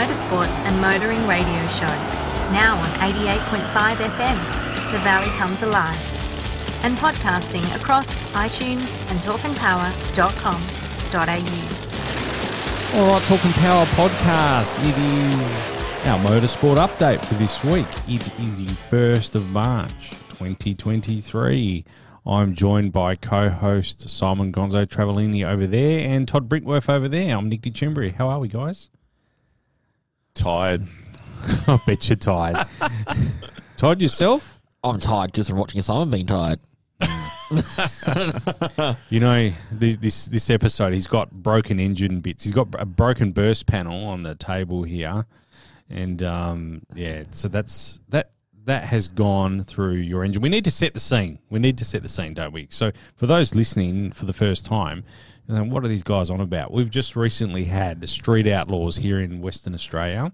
motorsport and motoring radio show. Now on 88.5 FM, The Valley Comes Alive. And podcasting across iTunes and talkandpower.com.au. All right, Talking Power podcast. It is our motorsport update for this week. It is the 1st of March, 2023. I'm joined by co-host Simon Gonzo Travellini over there and Todd Brinkworth over there. I'm Nick DeChembry. How are we, guys? Tired. I bet you're tired. tired yourself? I'm tired just from watching Simon being tired. You know, this, this this episode, he's got broken engine bits. He's got a broken burst panel on the table here, and um, yeah, so that's that that has gone through your engine. We need to set the scene. We need to set the scene, don't we? So for those listening for the first time, know, what are these guys on about? We've just recently had the Street Outlaws here in Western Australia.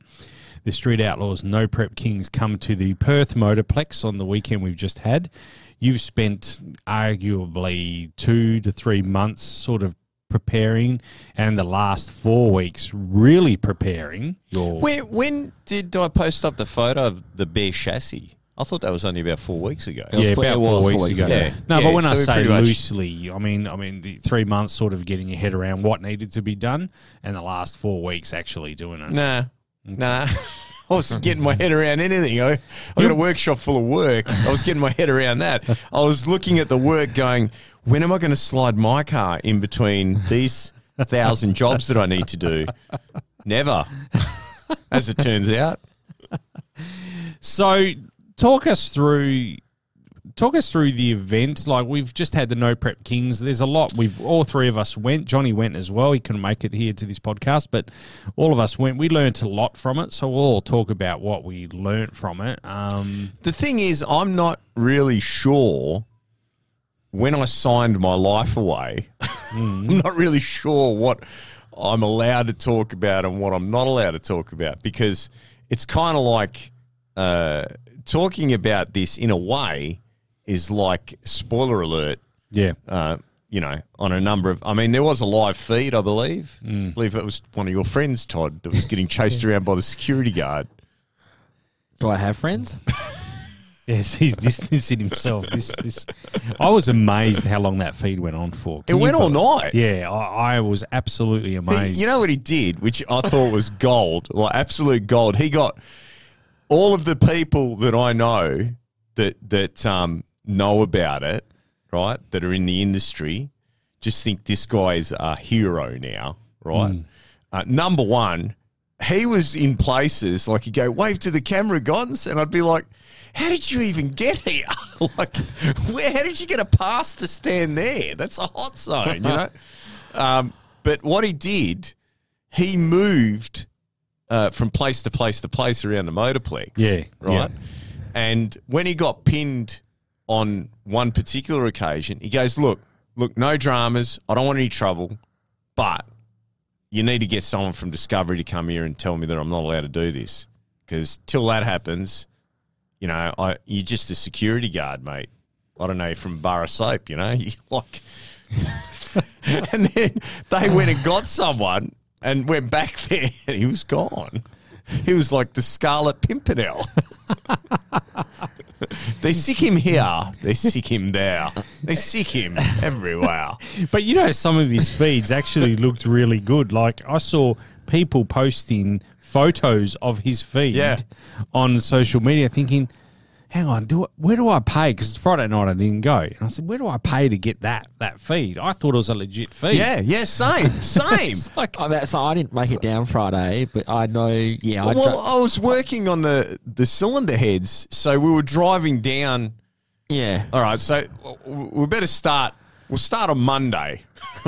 The Street Outlaws No Prep Kings come to the Perth Motorplex on the weekend we've just had. You've spent arguably two to three months sort of preparing, and the last four weeks really preparing your. When, when did I post up the photo of the bare chassis? I thought that was only about four weeks ago. Yeah, about it four weeks, four weeks ago. ago. Yeah. No, Yeah, but when I so we say loosely, I mean, I mean, the three months sort of getting your head around what needed to be done, and the last four weeks actually doing it. Nah, nah. I wasn't getting my head around anything. I, I got a workshop full of work. I was getting my head around that. I was looking at the work going, when am I going to slide my car in between these thousand jobs that I need to do? Never, as it turns out. So, talk us through. Talk us through the event. Like we've just had the No Prep Kings. There's a lot. We've all three of us went. Johnny went as well. He couldn't make it here to this podcast, but all of us went. We learnt a lot from it. So we'll all talk about what we learnt from it. Um, The thing is, I'm not really sure when I signed my life away. I'm not really sure what I'm allowed to talk about and what I'm not allowed to talk about because it's kind of like uh, talking about this in a way is like spoiler alert. yeah, Uh, you know, on a number of, I mean, there was a live feed, I believe. I believe it was one of your friends, Todd, that was getting chased around by the security guard. Do I have friends? Yes, he's distancing himself. This, this. I was amazed how long that feed went on for. It Can you went all night. Yeah, I, I was absolutely He- amazed. you know what he did, which I thought was gold, like absolute gold. He got all of the people that I know that that um, know about it, right? That are in the industry, just think this guy is a hero now, right? Uh, number one, he was in places like you go wave to the camera, Gons, and I'd be like. How did you even get here? like, where? How did you get a pass to stand there? That's a hot zone, you know. Um, but what he did, he moved uh, from place to place to place around the motorplex. Yeah, Right. yeah. And when he got pinned on one particular occasion, he goes, Look, look, no dramas. I don't want any trouble, but you need to get someone from Discovery to come here and tell me that I'm not allowed to do this. Because till that happens, you know, I, you're just a security guard, mate. I don't know, from Bar of Soap, you know? You like and then they went and got someone and went back there and he was gone. He was like the Scarlet Pimpernel. they sick him here. They sick him there. They sick him everywhere. But you know, some of his feeds actually looked really good. Like I saw people posting photos of his feed Yeah. on social media, thinking, "Hang on, do I, where do I pay?" Because Friday night I didn't go, and I said, "Where do I pay to get that that feed?" I thought it was a legit feed. Yeah, yeah, same, same. Like I, mean, so I didn't make it down Friday, but I know. Yeah, I well, I was working on the the cylinder heads, so we were driving down. yeah. All right, so we better start. We'll start on Monday.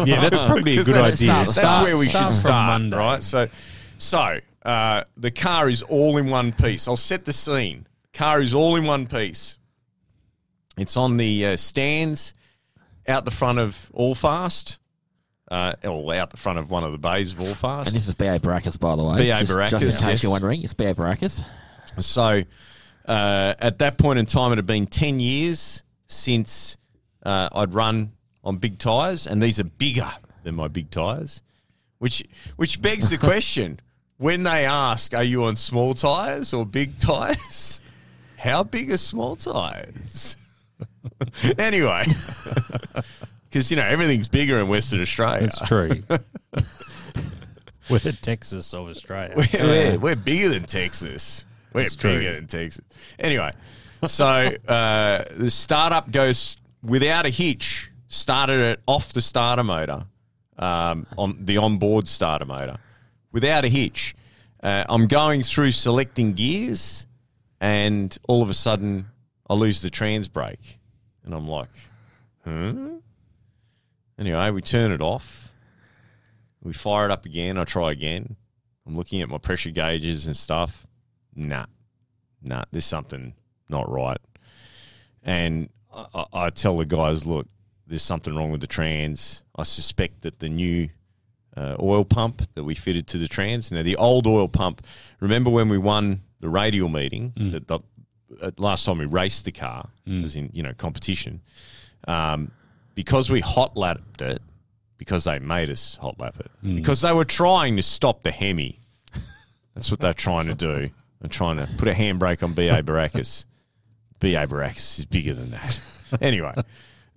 yeah, that's probably a good that's, idea. That's Start- where we start should from start, Monday. right? So, so uh, the car is all in one piece. I'll set the scene. Car is all in one piece. It's on the uh, stands out the front of Allfast, uh, or out the front of one of the bays of Allfast. And this is B.A. Baracus, by the way. B.A. just, Just in case yes. you're wondering, it's B.A. Baracus. So uh, at that point in time, it had been 10 years since uh, I'd run on big tyres, and these are bigger than my big tyres, which, which begs the question when they ask, "Are you on small tires or big tires?" How big are small tires? anyway, because you know everything's bigger in Western Australia. That's true. We're the Texas of Australia. We're, we're, we're bigger than Texas. We're That's true. bigger than Texas. Anyway, so uh, the startup goes without a hitch. Started it off the starter motor, um, on the onboard starter motor, without a hitch. Uh, I'm going through selecting gears, and all of a sudden, I lose the trans brake, and I'm like, huh? Anyway, we turn it off. We fire it up again. I try again. I'm looking at my pressure gauges and stuff. Nah, nah, there's something not right. And I, I, tell the guys, look, there's something wrong with the trans. I suspect that the new uh, oil pump that we fitted to the trans, now the old oil pump. Remember when we won the radial meeting? That the, uh, last time we raced the car, as in you know competition, um, because we hot lapped it because they made us hot lap it because they were trying to stop the Hemi. That's what they're trying to do. They're trying to put a handbrake on BA Baracus. BA Baracus is bigger than that. Anyway,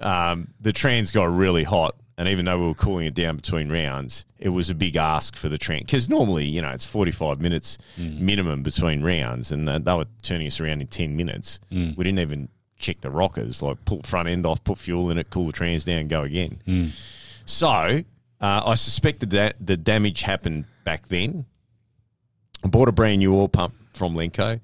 um, the trans got really hot, and even though we were cooling it down between rounds, it was a big ask for the trans because normally, you know, it's forty-five minutes minimum between rounds, and uh, they were turning us around in ten minutes. We didn't even check the rockers, like pull front end off, put fuel in it, cool the trans down, go again. So uh, I suspect that the damage happened back then. I bought a brand new oil pump from Lenco,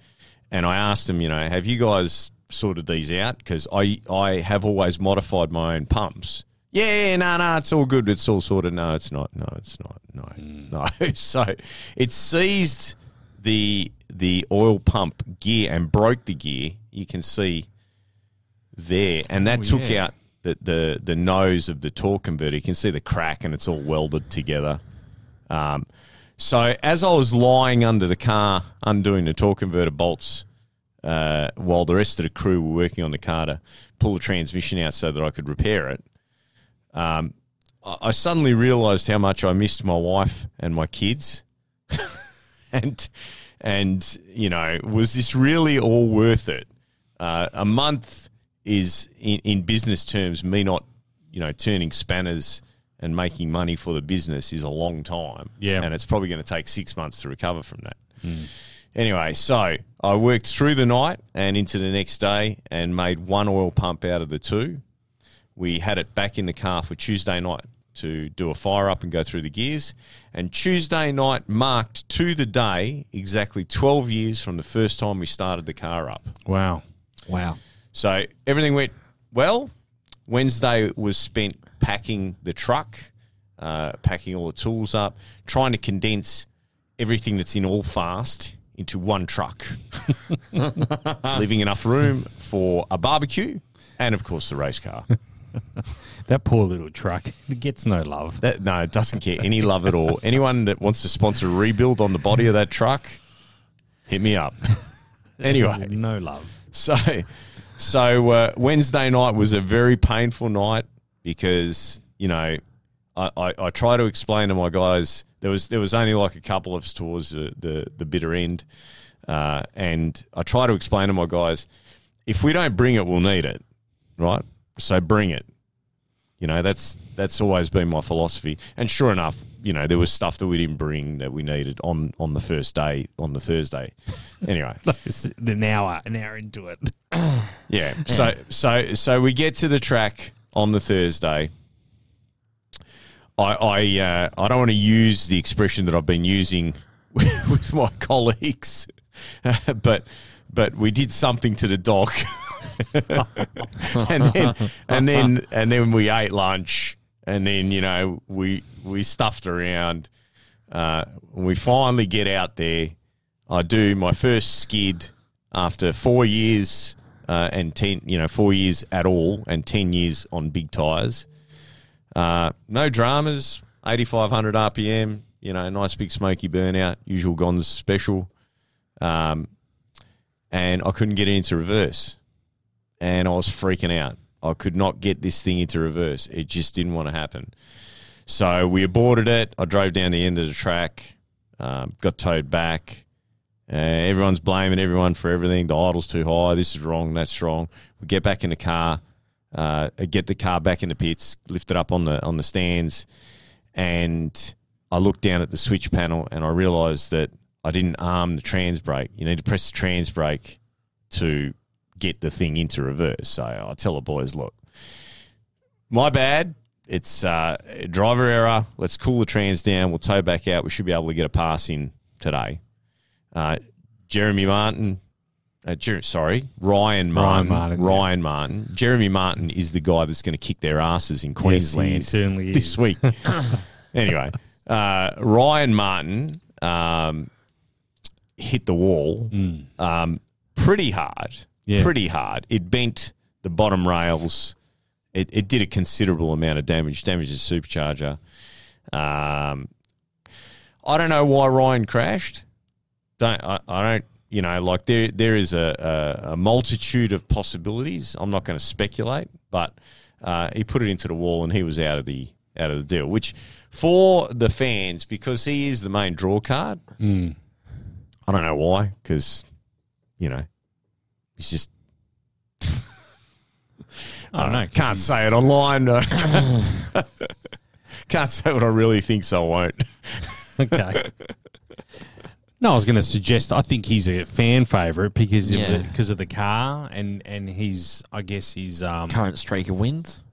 and I asked them, you know, have you guys sorted these out? Because I I have always modified my own pumps. Yeah, no, no, it's all good. It's all sorted. No, it's not. No, it's not. No, no. So it seized the the oil pump gear and broke the gear. You can see there, and that Oh, took yeah. out the, the the nose of the torque converter. You can see the crack, and it's all welded together. Um, so as I was lying under the car, undoing the torque converter bolts, uh, while the rest of the crew were working on the car to pull the transmission out so that I could repair it, um, I suddenly realised how much I missed my wife and my kids, and and you know, was this really all worth it? Uh, a month is in, in business terms me not you know turning spanners and making money for the business is a long time. Yeah. and it's probably going to take six months to recover from that. Anyway, so I worked through the night and into the next day and made one oil pump out of the two. We had it back in the car for Tuesday night to do a fire up and go through the gears. And Tuesday night marked to the day exactly 12 years from the first time we started the car up. Wow. Wow. So everything went well. Wednesday was spent packing the truck, uh, packing all the tools up, trying to condense everything that's in Allfast into one truck, leaving enough room for a barbecue and, of course, the race car. That poor little truck it gets no love. That, no, it doesn't get any love at all. Anyone that wants to sponsor a rebuild on the body of that truck, hit me up. Anyway, no love. So, so uh, Wednesday night was a very painful night because you know I, I, I try to explain to my guys there was there was only like a couple of us towards the the, the bitter end, uh, and I try to explain to my guys if we don't bring it, we'll need it, right? So bring it. You know that's that's always been my philosophy, and sure enough, you know there was stuff that we didn't bring that we needed on on the first day on the Thursday. Anyway, an hour, an hour into it. yeah. So so so we get to the track on the Thursday. I I uh, I don't want to use the expression that I've been using with my colleagues, but but we did something to the dock, and then and then and then we ate lunch, and then you know we we stuffed around. Uh, we finally get out there, I do my first skid after four years uh, and ten, you know, four years at all and ten years on big tires. Uh, no dramas, eighty five hundred RPM. You know, nice big smoky burnout, usual Gons special. Um, and I couldn't get it into reverse, and I was freaking out. I could not get this thing into reverse. It just didn't want to happen. So we aborted it. I drove down the end of the track. Um, got towed back. Uh, everyone's blaming everyone for everything. The idle's too high. This is wrong. That's wrong. We get back in the car, uh, get the car back in the pits, lift it up on the on the stands, and I looked down at the switch panel and I realised that I didn't arm the trans brake. You need to press the trans brake to get the thing into reverse. So I tell the boys, look, my bad. It's uh, driver error. Let's cool the trans down. We'll tow back out. We should be able to get a pass in today. Uh, Jeremy Martin, uh, Jer- sorry, Ryan Martin. Martin, Ryan yeah. Martin. Jeremy Martin is the guy that's going to kick their asses in Queensland he certainly this is. week. anyway, uh, Ryan Martin um, hit the wall um, pretty hard. Mm. Yeah. Pretty hard. It bent the bottom rails. It, it did a considerable amount of damage. Damaged the supercharger. Um, I don't know why Ryan crashed. Don't I, I don't you know like there there is a, a, a multitude of possibilities. I'm not going to speculate, but uh, he put it into the wall and he was out of the out of the deal. Which for the fans because he is the main draw card. Hmm. I don't know why because you know he's just I don't know. can't say it online. can't say what I really think, so I won't. Okay. No, I was going to suggest. I think he's a fan favorite because of the, because of the car and and he's I guess his um Current streak of wins.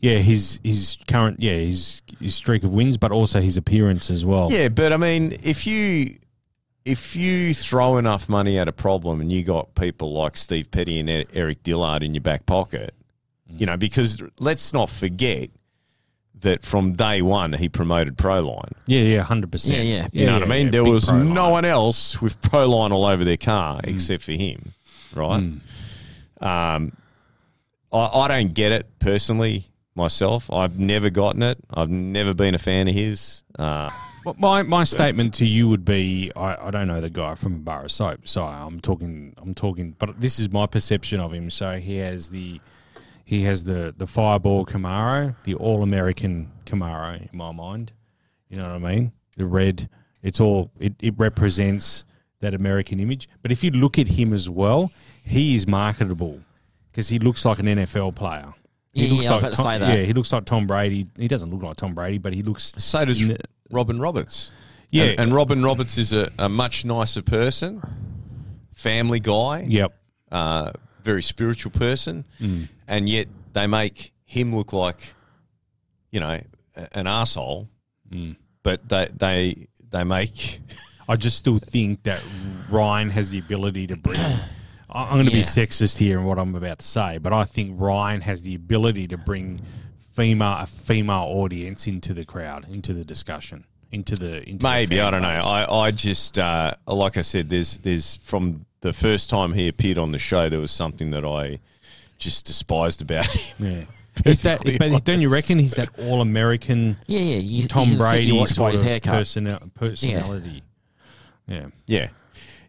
yeah his his current yeah his his streak of wins, but also his appearance as well. Yeah, but I mean, if you if you throw enough money at a problem and you got people like Steve Petty and E- Eric Dillard in your back pocket, mm. you know, because let's not forget that from day one he promoted Proline. yeah, yeah, hundred percent. Yeah, yeah. You know what I mean? there was Proline. no one else with Proline all over their car mm. except for him, right? Mm. Um, I, I don't get it personally myself. I've never gotten it. I've never been a fan of his. Uh, My my statement to you would be I, I don't know the guy from a bar of soap, so I'm talking I'm talking but this is my perception of him. So he has the he has the the fireball Camaro, the all American Camaro in my mind. You know what I mean? The red it's all it, it represents that American image. But if you look at him as well, he is marketable because he looks like an NFL player. He Yeah, looks yeah, like Tom, say that. Yeah, he looks like Tom Brady. He doesn't look like Tom Brady, but he looks so does N- Robin Roberts. Yeah. And, and Robin Roberts is a, a much nicer person, family guy, Yep. uh, very spiritual person, Mm. and yet they make him look like, you know, an asshole. Mm. But they they they make I just still think that Ryan has the ability to bring. I'm going to be sexist here in what I'm about to say, but I think Ryan has the ability to bring female a female audience into the crowd, into the discussion, into the into Maybe fan I don't know. I, I just uh, like I said, there's there's from the first time he appeared on the show, there was something that I just despised about him. yeah. Is that, but don't you reckon he's that all American Yeah, yeah. You, Tom you Brady You watch sort his of haircut. persona- personality? Yeah. Yeah,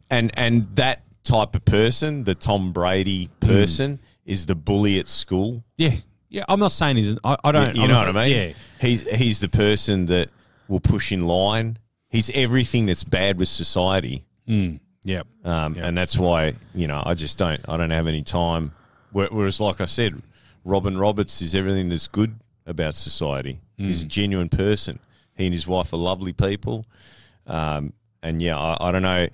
and and that type of person, the Tom Brady person, is the bully at school. yeah, yeah. I'm not saying he's. I, I don't. you I'm know not- what I mean? Yeah. he's he's the person that will push in line. He's everything that's bad with society, Mm, yeah. um, Yeah. and that's why you know I just don't I don't have any time. Whereas, like I said, Robin Roberts is everything that's good about society. He's Mm. a genuine person. He and his wife are lovely people. Um, and yeah, I, I don't know.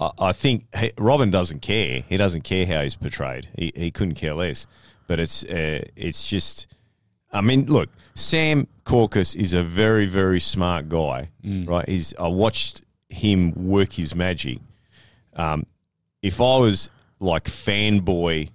I, I think he, Robin doesn't care. He doesn't care how he's portrayed. He, he couldn't care less. But it's uh, it's just. I mean, look, Sam Caucus is a very very smart guy, right? He's I watched him work his magic. Um, if I was like fanboy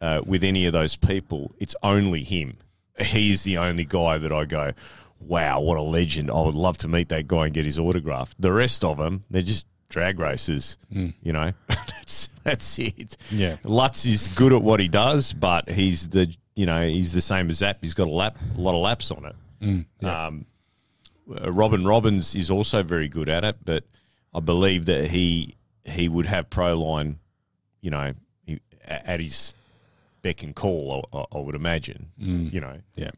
uh, with any of those people, it's only him. He's the only guy that I go, wow, what a legend. I would love to meet that guy and get his autograph. The rest of them, they're just drag racers, you know? that's, that's it. Yeah. Lutz is good at what he does, but he's the, you know, he's the same as Zap. He's got a lap, a lot of laps on it. Um, uh, Robin Robbins is also very good at it, but I believe that he he would have Proline, you know, he, at his beck and call. I, I- would imagine, you know. Yeah.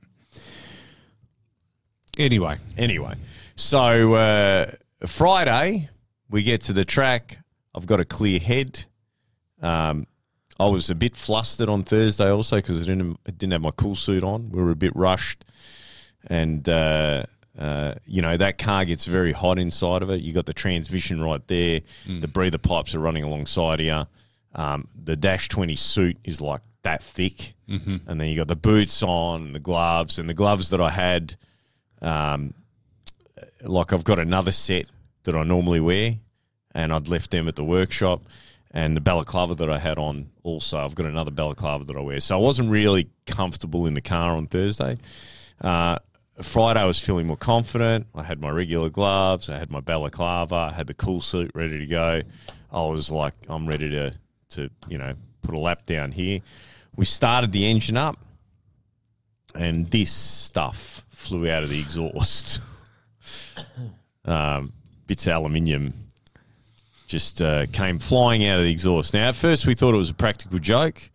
Anyway, Anyway, so uh, Friday, we get to the track. I've got a clear head. Um, I was a bit flustered on Thursday also because I didn't I didn't have my cool suit on. We were a bit rushed, and uh, uh, you know that car gets very hot inside of it. You got the transmission right there. The breather pipes are running alongside you. Um, the dash twenty suit is like that thick, mm-hmm. and then you got the boots on, and the gloves, and the gloves that I had. Um, like I've got another set that I normally wear, and I'd left them at the workshop, and the balaclava that I had on also. I've got another balaclava that I wear, so I wasn't really comfortable in the car on Thursday. Uh, Friday, I was feeling more confident. I had my regular gloves, I had my balaclava, I had the cool suit ready to go. I was like, I'm ready to to you know put a lap down here. We started the engine up, and this stuff flew out of the exhaust. um, bits of aluminium just uh, came flying out of the exhaust. Now, at first, we thought it was a practical joke.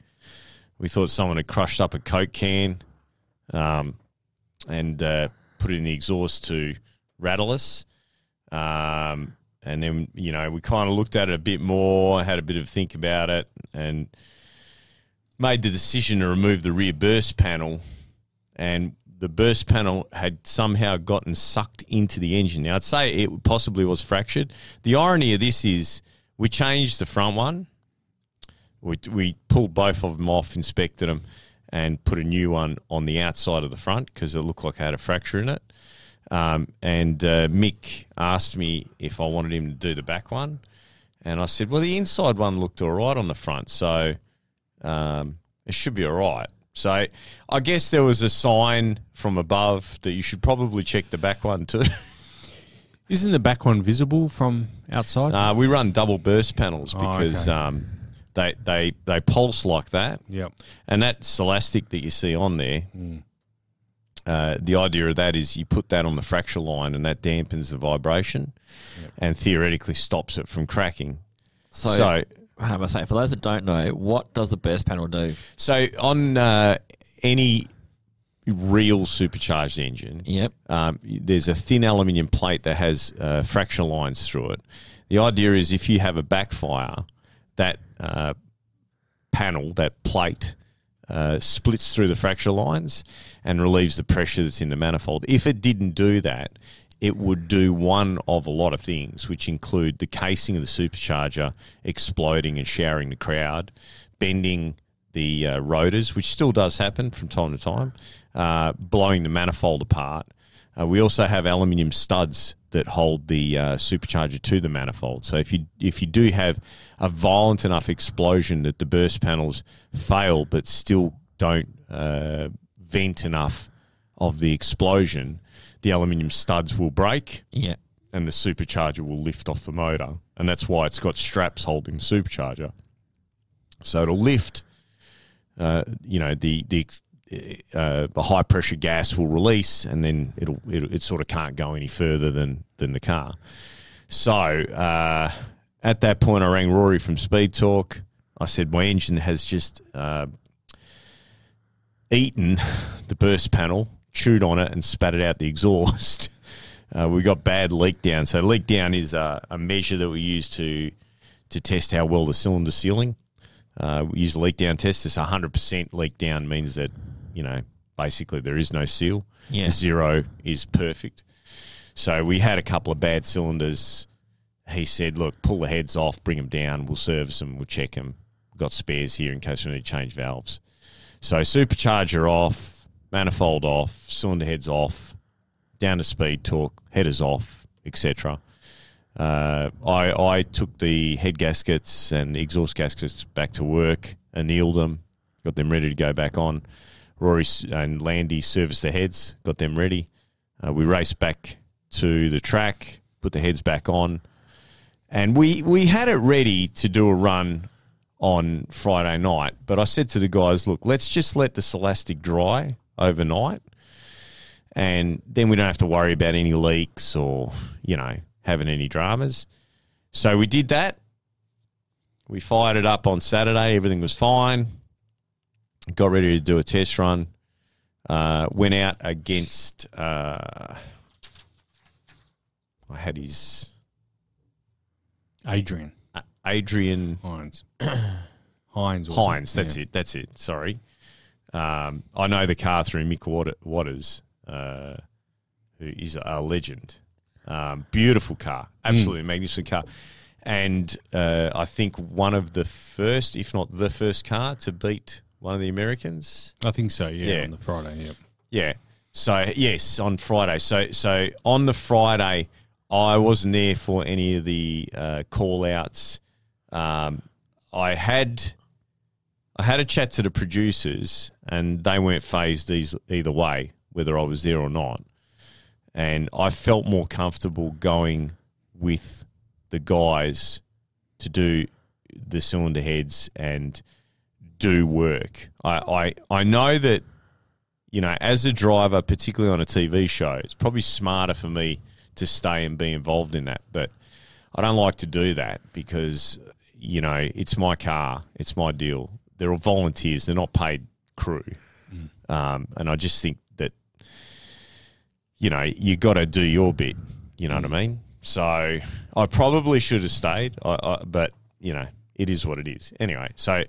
We thought someone had crushed up a Coke can um, and uh, put it in the exhaust to rattle us. Um, and then, you know, we kind of looked at it a bit more, had a bit of think about it, and made the decision to remove the rear burst panel. And the burst panel had somehow gotten sucked into the engine. Now, I'd say it possibly was fractured. The irony of this is we changed the front one. We, we pulled both of them off, inspected them, and put a new one on the outside of the front because it looked like it had a fracture in it. Um, and uh, Mick asked me if I wanted him to do the back one. And I said, well, the inside one looked all right on the front, so um, it should be all right. So I guess there was a sign from above that you should probably check the back one too. Isn't the back one visible from outside? Uh, we run double burst panels Oh, because okay. um, they, they, they pulse like that. Yep. And that Celastic that you see on there, uh, the idea of that is you put that on the fracture line and that dampens the vibration and theoretically stops it from cracking. So, So- how am I saying? For those that don't know, what does the burst panel do? So on uh, any real supercharged engine, Yep. um, there's a thin aluminium plate that has uh, fracture lines through it. The idea is if you have a backfire, that uh, panel, that plate, uh, splits through the fracture lines and relieves the pressure that's in the manifold. If it didn't do that, it would do one of a lot of things, which include the casing of the supercharger exploding and showering the crowd, bending the uh, rotors, which still does happen from time to time, uh, blowing the manifold apart. Uh, we also have aluminium studs that hold the uh, supercharger to the manifold. So if you if you do have a violent enough explosion that the burst panels fail but still don't uh, vent enough of the explosion, the aluminium studs will break Yeah. and the supercharger will lift off the motor, and that's why it's got straps holding the supercharger. So it'll lift. Uh, you know the the uh, the high pressure gas will release, and then it'll, it'll it sort of can't go any further than than the car. So uh, at that point, I rang Rory from Speed Talk. I said my engine has just uh, eaten the burst panel, chewed on it, and spat it out the exhaust. Uh, we got bad leak down. So leak down is uh, a measure that we use to to test how well the cylinder sealing. Uh, we use a leak down test. It's 100% leak down means that, you know, basically there is no seal. Yeah. Zero is perfect. So we had a couple of bad cylinders. He said, look, pull the heads off, bring them down. We'll service them. We'll check them. We've got spares here in case we need to change valves. So supercharger off, manifold off, cylinder heads off, down to speed torque, headers off, etc. Uh, I I took the head gaskets and exhaust gaskets back to work, annealed them, got them ready to go back on. Rory and Landy serviced the heads, got them ready. Uh, we raced back to the track, put the heads back on, and we we had it ready to do a run on Friday night. But I said to the guys, look, let's just let the Celastic dry overnight, and then we don't have to worry about any leaks or you know having any dramas. So we did that. We fired it up on Saturday. Everything was fine. Got ready to do a test run. Uh, went out against. Uh, I had his Adrian Adrian Hines. Hines. Hines. That's Yeah. it. That's it. Sorry. Um, I know the car through Mick Wat- Waters, uh, who is a legend. Um, beautiful car, absolutely magnificent car, and uh, I think one of the first, if not the first car to beat one of the Americans. I think so. Yeah, Yeah. on the Friday. Yeah. Yeah. So yes, on Friday. So so on the Friday, I wasn't there for any of the uh, call outs. Um, I had I had a chat to the producers, and they weren't phased either way, whether I was there or not. And I felt more comfortable going with the guys to do the cylinder heads and do work. I, I, I know that you know, as a driver, particularly on a TV show, it's probably smarter for me to stay and be involved in that. But I don't like to do that because, you know, it's my car, it's my deal. They're all volunteers, they're not paid crew. Um, and I just think that, you know, you got to do your bit. You know what I mean? So I probably should have stayed, I, I, but, you know, it is what it is. Anyway, so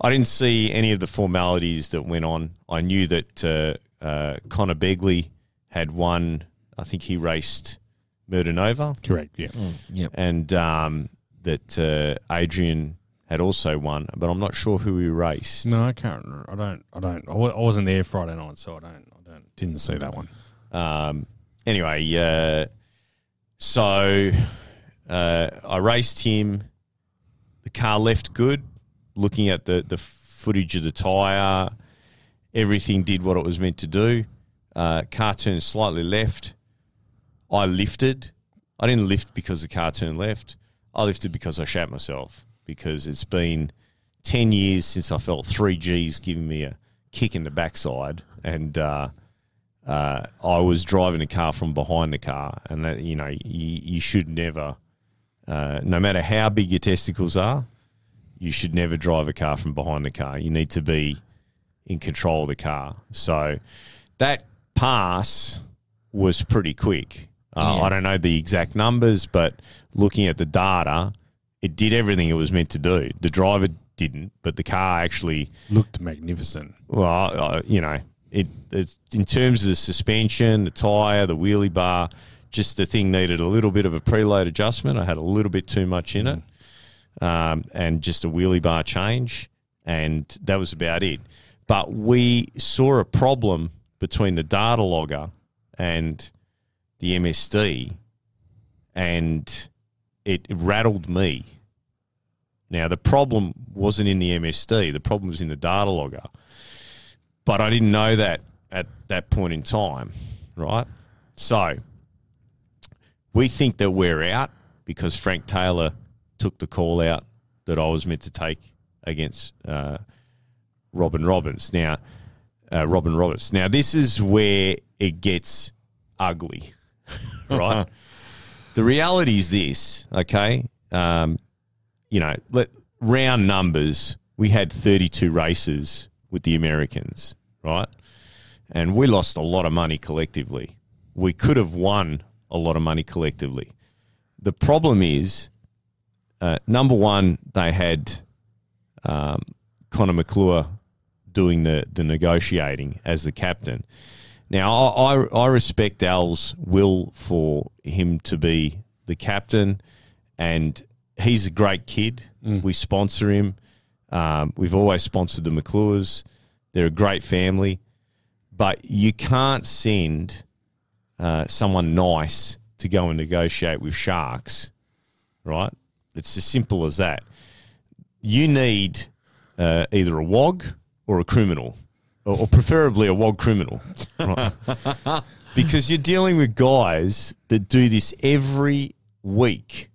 I didn't see any of the formalities that went on. I knew that uh, uh, Connor Begley had won. I think he raced Murder Nova, Correct. Yeah. Yep. and um, that uh, Adrian had also won, but I'm not sure who he raced. No, I can't. I don't. I don't. I wasn't there Friday night, so I don't. I don't. Didn't see that one. Um, anyway, uh, so uh, I raced him. The car left good. Looking at the, the footage of the tyre, everything did what it was meant to do. Uh, car turned slightly left. I lifted. I didn't lift because the car turned left. I lifted because I shat myself because it's been 10 years since I felt three G's giving me a kick in the backside. And, uh, uh, I was driving a car from behind the car, and that you know you, you should never, uh, no matter how big your testicles are, you should never drive a car from behind the car. You need to be in control of the car. So that pass was pretty quick. Uh, Yeah. I don't know the exact numbers, but looking at the data, it did everything it was meant to do. The driver didn't, but the car actually Looked magnificent. well, uh, you know, it it's, in terms of the suspension, the tire, the wheelie bar, just the thing needed a little bit of a preload adjustment. I had a little bit too much in it, um, and just a wheelie bar change, and that was about it. But we saw a problem between the data logger and the MSD, and it rattled me. Now the problem wasn't in the MSD; the problem was in the data logger but I didn't know that at that point in time, right? So we think that we're out because Frank Taylor took the call out that I was meant to take against uh, Robin Roberts. Now, uh, Robin Roberts. Now, this is where it gets ugly, right? the reality is this, okay? Um, you know, let round numbers. We had 32 races with the Americans, right? And we lost a lot of money collectively. We could have won a lot of money collectively. The problem is, uh, number one, they had um, Conor McClure doing the, the negotiating as the captain. Now, I, I, I respect Al's will for him to be the captain, and he's a great kid. We sponsor him. Um, we've always sponsored the McClures. They're a great family, but you can't send uh, someone nice to go and negotiate with sharks, right? It's as simple as that. You need uh, either a wog or a criminal, or, or preferably a wog criminal, right? because you're dealing with guys that do this every week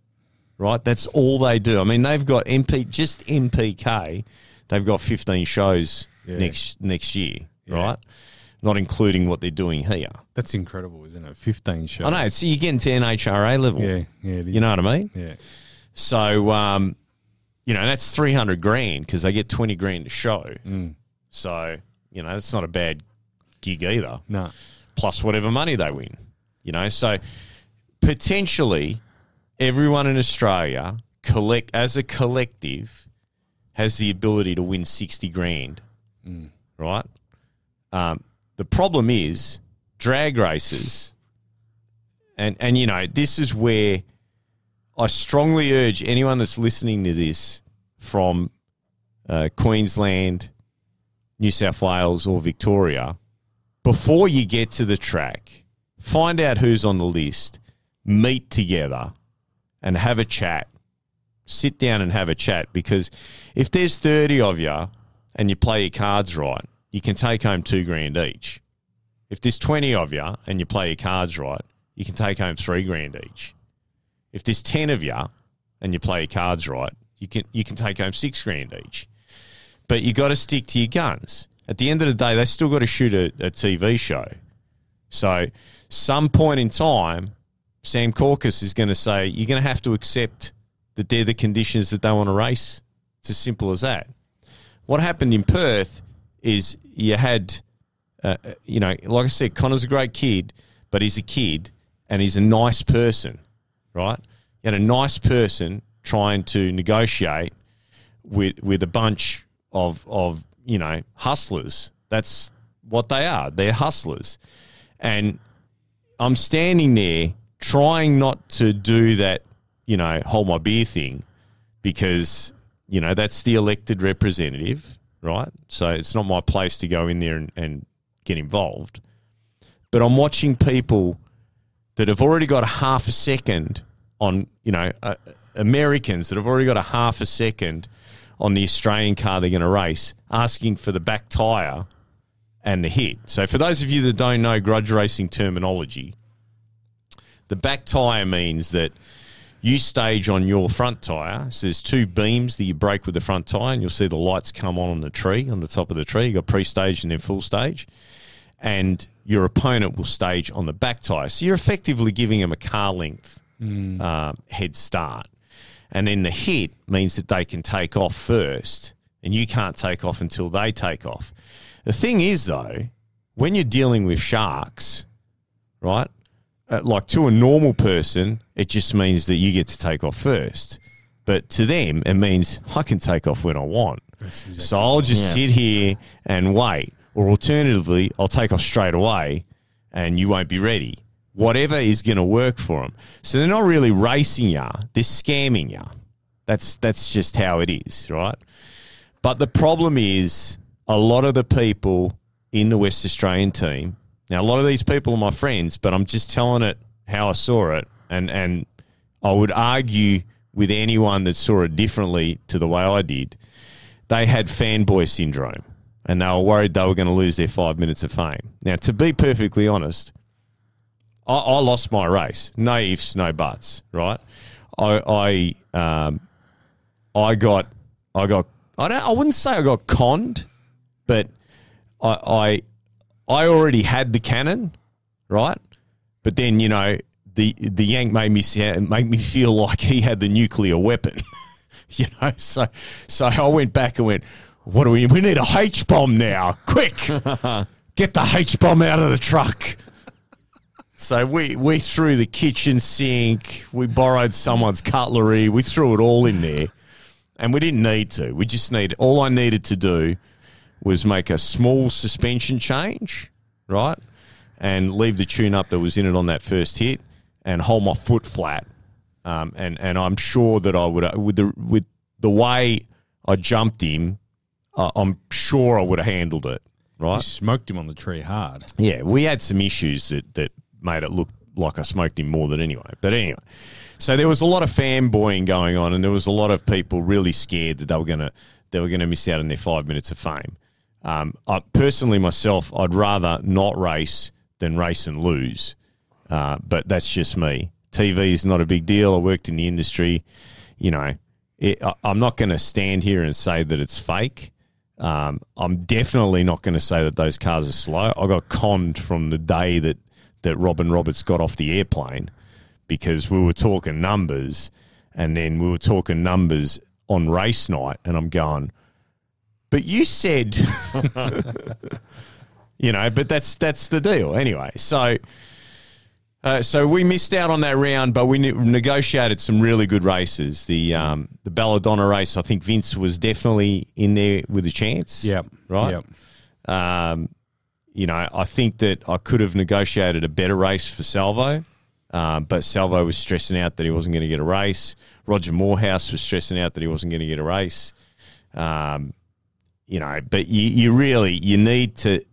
right? That's all they do. I mean, they've got MP just NPK. They've got 15 shows Yeah. next next year, Yeah. right? Not including what they're doing here. That's incredible, isn't it? Fifteen shows. I know. So you're getting to NHRA level. Yeah. Yeah. You know what I mean? Yeah. So, um, you know, that's 300 grand because they get 20 grand a show. Mm. So, you know, that's not a bad gig either. No. plus whatever money they win. You know, so potentially everyone in Australia collect as a collective has the ability to win sixty grand, right? Um, the problem is drag races, and and you know this is where I strongly urge anyone that's listening to this from uh, Queensland, New South Wales, or Victoria, before you get to the track, find out who's on the list, meet together, and have a chat. Sit down and have a chat because if there's 30 of you and you play your cards right, you can take home two grand each. If there's 20 of you and you play your cards right, you can take home three grand each. If there's 10 of you and you play your cards right, you can, you can take home six grand each. But you got to stick to your guns. At the end of the day, they still got to shoot a, a TV show. So, some point in time, Sam Caucus is going to say, you're going to have to accept that they're the conditions that they want to race. It's as simple as that. What happened in Perth is you had, uh, you know, like I said, Connor's a great kid, but he's a kid and he's a nice person, right? You had a nice person trying to negotiate with with a bunch of of you know hustlers. That's what they are. They're hustlers, and I'm standing there trying not to do that, you know, hold my beer thing because, you know, that's the elected representative, right? So it's not my place to go in there and, and get involved. But I'm watching people that have already got a half a second on, you know, uh, Americans that have already got a half a second on the Australian car they're going to race, asking for the back tyre and the hit. So for those of you that don't know grudge racing terminology, the back tyre means that you stage on your front tyre. So there's two beams that you break with the front tyre, and you'll see the lights come on on the tree, on the top of the tree. you got pre-stage and then full stage. And your opponent will stage on the back tyre. So you're effectively giving them a car length um, head start. And then the hit means that they can take off first, and you can't take off until they take off. The thing is, though, when you're dealing with sharks, right? Uh, like to a normal person, it just means that you get to take off first. But to them, it means I can take off when I want. so I'll just Yeah. sit here and wait. Or alternatively, I'll take off straight away and you won't be ready. Whatever is going to work for them. So they're not really racing you, they're scamming you. That's, that's just how it is, right? But the problem is a lot of the people in the West Australian team. Now, a lot of these people are my friends, but I'm just telling it how I saw it, and and I would argue with anyone that saw it differently to the way I did. They had fanboy syndrome, and they were worried they were going to lose their five minutes of fame. Now, to be perfectly honest, I, I lost my race. No ifs, no buts. Right? I I um, I got I got I don't I wouldn't say I got conned, but I I I already had the cannon, right? But then you know the the yank made me made me feel like he had the nuclear weapon, you know. So so I went back and went, what do we? We need a H bomb now, quick! Get the H bomb out of the truck. So we, we threw the kitchen sink, we borrowed someone's cutlery, we threw it all in there. And we didn't need to. We just needed all I needed to do was make a small suspension change, right? And leave the tune up that was in it on that first hit and hold my foot flat. Um, and, and I'm sure that I would with the with the way I jumped him, uh, I'm sure I would have handled it, right? You smoked him on the tree hard. Yeah, we had some issues that, that made it look like I smoked him more than anyway. But anyway, so there was a lot of fanboying going on, and there was a lot of people really scared that they were gonna they were gonna miss out on their five minutes of fame. Um, I, personally, myself, I'd rather not race than race and lose. Uh, but that's just me. TV is not a big deal. I worked in the industry. You know, it, I, I'm not going to stand here and say that it's fake. Um, I'm definitely not going to say that those cars are slow. I got conned from the day that, that Robin Roberts got off the airplane because we were talking numbers and then we were talking numbers on race night. And I'm going, but you said, you know, but that's, that's the deal. Anyway, so Uh, so we missed out on that round, but we ne- negotiated some really good races. The um, the Belladonna race, I think Vince was definitely in there with a chance. Yep. Right. Yep. Um, you know, I think that I could have negotiated a better race for Salvo, um, but Salvo was stressing out that he wasn't going to get a race. Roger Morehouse was stressing out that he wasn't going to get a race. Um, you know, but you, you really you need to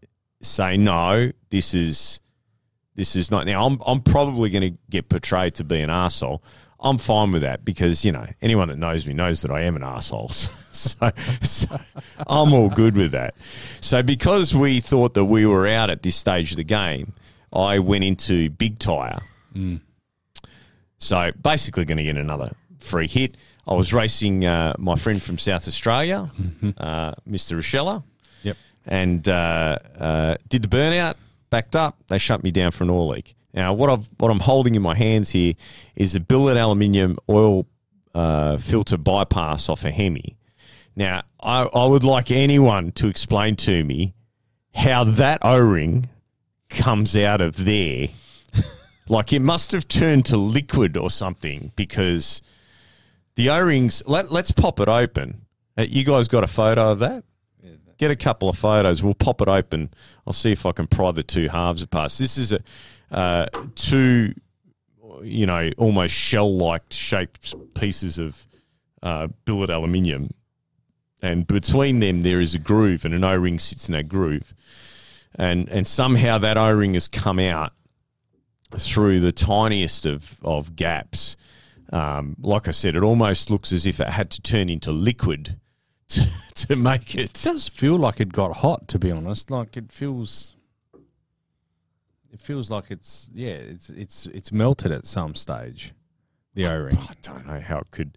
say no. This is this is not now. I'm I'm probably going to get portrayed to be an asshole. I'm fine with that because you know anyone that knows me knows that I am an asshole. so, so I'm all good with that. So because we thought that we were out at this stage of the game, I went into big tire. So basically, going to get another free hit. I was racing uh, my friend from South Australia, uh, Mr. Rochella Yep. and uh, uh, did the burnout, backed up. They shut me down for an oil leak. Now, what I've what I'm holding in my hands here is a billet aluminium oil uh, filter bypass off a Hemi. Now, I, I would like anyone to explain to me how that O ring comes out of there. like it must have turned to liquid or something because the O rings. Let, let's pop it open. Uh, you guys got a photo of that? get a couple of photos. We'll pop it open. I'll see if I can pry the two halves apart. This is a uh, two, you know, almost shell-like shaped pieces of uh, billet aluminium, and between them there is a groove, and an O-ring sits in that groove, and and somehow that O-ring has come out through the tiniest of of gaps. Um, like I said, it almost looks as if it had to turn into liquid to, to make it. It does feel like it got hot, to be honest. Like it feels, it feels like it's yeah, it's it's it's melted at some stage. The O ring. I don't know how it could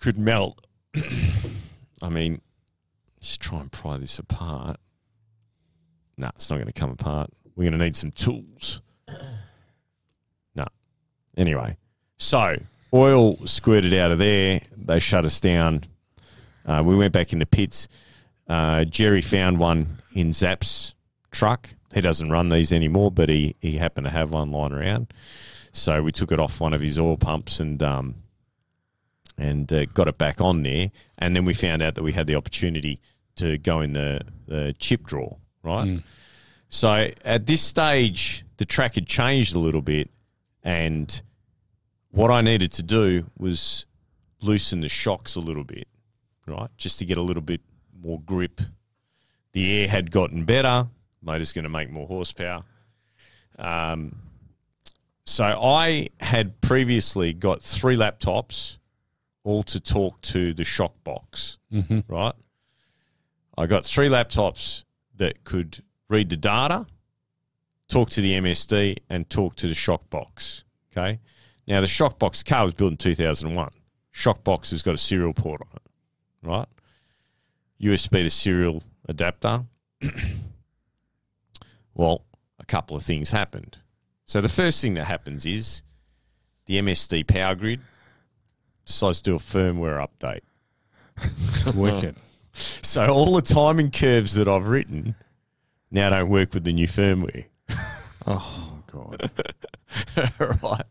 could melt. I mean, just try and pry this apart. No, it's not going to come apart. We're going to need some tools. No. Anyway, so oil squirted out of there. They shut us down. Uh, we went back in the pits. Uh, Jerry found one in Zap's truck. He doesn't run these anymore, but he, he happened to have one lying around. So we took it off one of his oil pumps and um, and uh, got it back on there. And then we found out that we had the opportunity to go in the, the chip draw, right? So at this stage, the track had changed a little bit, and what I needed to do was loosen the shocks a little bit, right? Just to get a little bit more grip. The air had gotten better. Motor's going to make more horsepower. Um, so I had previously got three laptops, all to talk to the shock box, right? I got three laptops that could read the data, talk to the MSD, and talk to the shock box. Okay. Now the shock box car was built in 2001. Shock box has got a serial port on it, right? USB to serial adapter. well, a couple of things happened. So the first thing that happens is the MSD power grid decides to do a firmware update. Wicked. So all the timing curves that I've written now don't work with the new firmware. Oh god. right.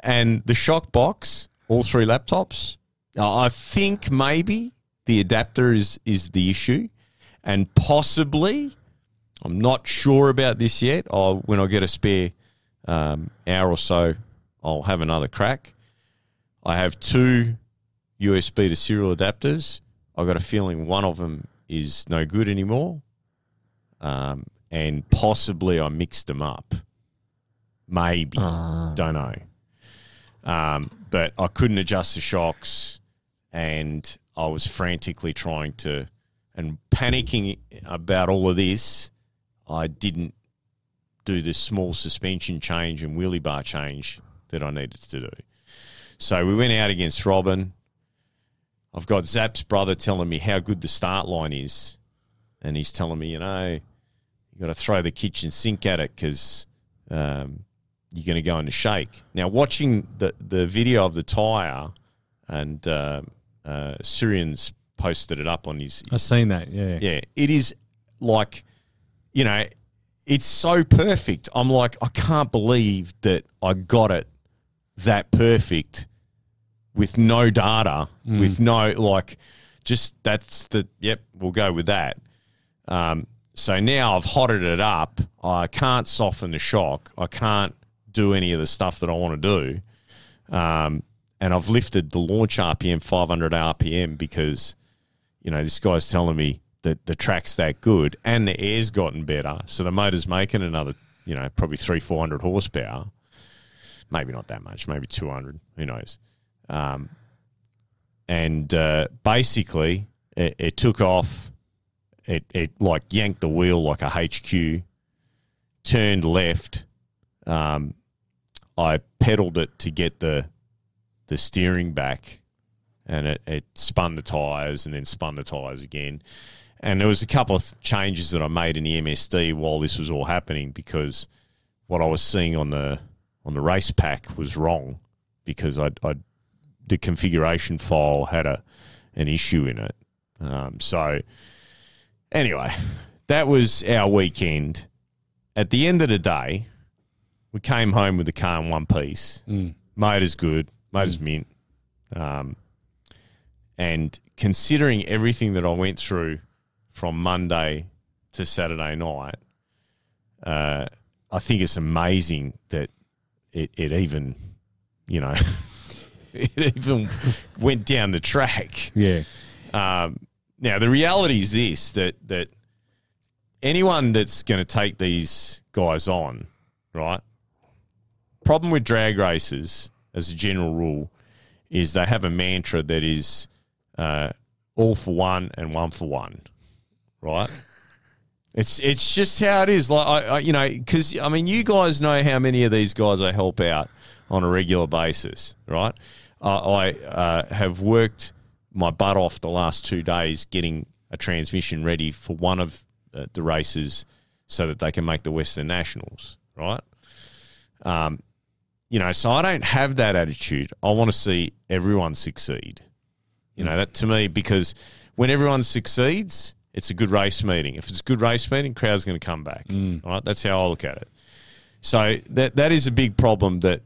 And the shock box, all three laptops, I think maybe the adapter is is the issue, and possibly, I'm not sure about this yet. I'll, when I get a spare um, hour or so, I'll have another crack. I have two USB to serial adapters. I got a feeling one of them is no good anymore, um, and possibly I mixed them up. Maybe don't know. Um, but I couldn't adjust the shocks, and I was frantically trying to and panicking about all of this. I didn't do the small suspension change and wheelie bar change that I needed to do. So we went out against Robin. I've got Zap's brother telling me how good the start line is, and he's telling me, you know, you got to throw the kitchen sink at it because um, you're going to go into shake. Now, watching the the video of the tire, and uh, uh, Syrian's posted it up on his. I've seen that. Yeah. Yeah, it is like, you know, it's so perfect. I'm like, I can't believe that I got it that perfect with no data, with no like, just that's the yep. We'll go with that. Um, so now I've hotted it up. I can't soften the shock. I can't do any of the stuff that I want to do. Um, and I've lifted the launch RPM 500 RPM because, you know, this guy's telling me that the track's that good and the air's gotten better. So the motor's making another, you know, probably three, 400 horsepower. Maybe not that much, maybe 200. Who knows? Um, and uh, basically, it, it took off. It, it like yanked the wheel like a HQ, turned left. Um, I pedaled it to get the the steering back, and it, it spun the tires and then spun the tires again. And there was a couple of changes that I made in the MSD while this was all happening because what I was seeing on the on the RacePak was wrong because I I the configuration file had a an issue in it. Um, so anyway, that was our weekend. At the end of the day, we came home with the car in one piece. Motor's good, motor's mint. Um, and considering everything that I went through from Monday to Saturday night, uh, I think it's amazing that it, it even, you know, it even went down the track. Yeah. Um, now the reality is this: that that anyone that's going to take these guys on, right? Problem with drag races, as a general rule, is they have a mantra that is uh, all for one and one for one, right? It's it's just how it is. Like I, I you know, because I mean, you guys know how many of these guys I help out on a regular basis, right? Uh, I uh, have worked my butt off the last two days getting a transmission ready for one of uh, the races so that they can make the Western Nationals, right? Um, you know, so I don't have that attitude. I want to see everyone succeed. You know, that to me, because when everyone succeeds, it's a good race meeting. If it's a good race meeting, crowd's going to come back. Mm. Right? That's how I look at it. So that that is a big problem that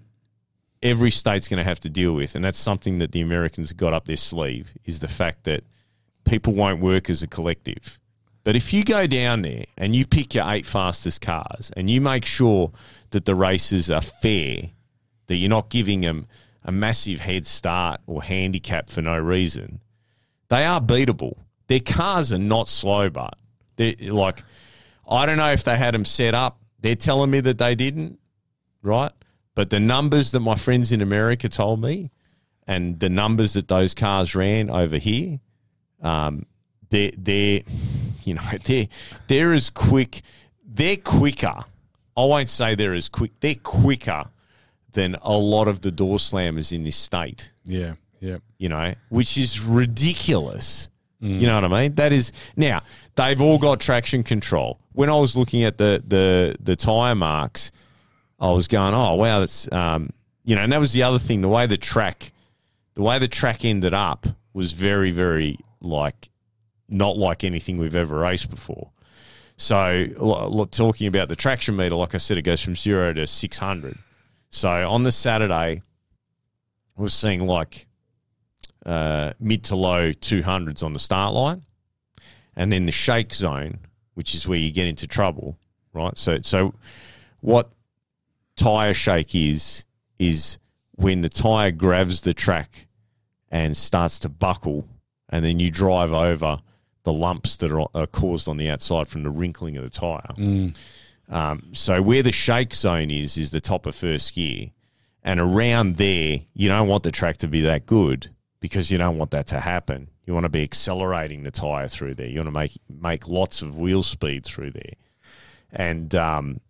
every state's going to have to deal with, and that's something that the Americans got up their sleeve is the fact that people won't work as a collective. But if you go down there and you pick your eight fastest cars and you make sure that the races are fair, that you're not giving them a massive head start or handicap for no reason, they are beatable. Their cars are not slow, but they're like, I don't know if they had them set up. They're telling me that they didn't, right? But the numbers that my friends in America told me and the numbers that those cars ran over here, um, they're, they're, you know, they're, they're as quick, they're quicker. I won't say they're as quick, they're quicker than a lot of the door slammers in this state Yeah. Yeah. you know, which is ridiculous. You know what I mean? That is now they've all got traction control. When I was looking at the the the tire marks, I was going, "Oh wow, that's um, you know," and that was the other thing. The way the track, the way the track ended up was very very like not like anything we've ever raced before. So, talking about the traction meter, like I said, it goes from zero to six hundred. So on the Saturday, I was seeing like uh, mid to low 200s on the start line. And then the shake zone, which is where you get into trouble, right? So, so what tire shake is, is when the tire grabs the track and starts to buckle, and then you drive over the lumps that are, are caused on the outside from the wrinkling of the tire. Um, so where the shake zone is is the top of first gear, and around there you don't want the track to be that good because you don't want that to happen. You want to be accelerating the tire through there. You want to make make lots of wheel speed through there, and um,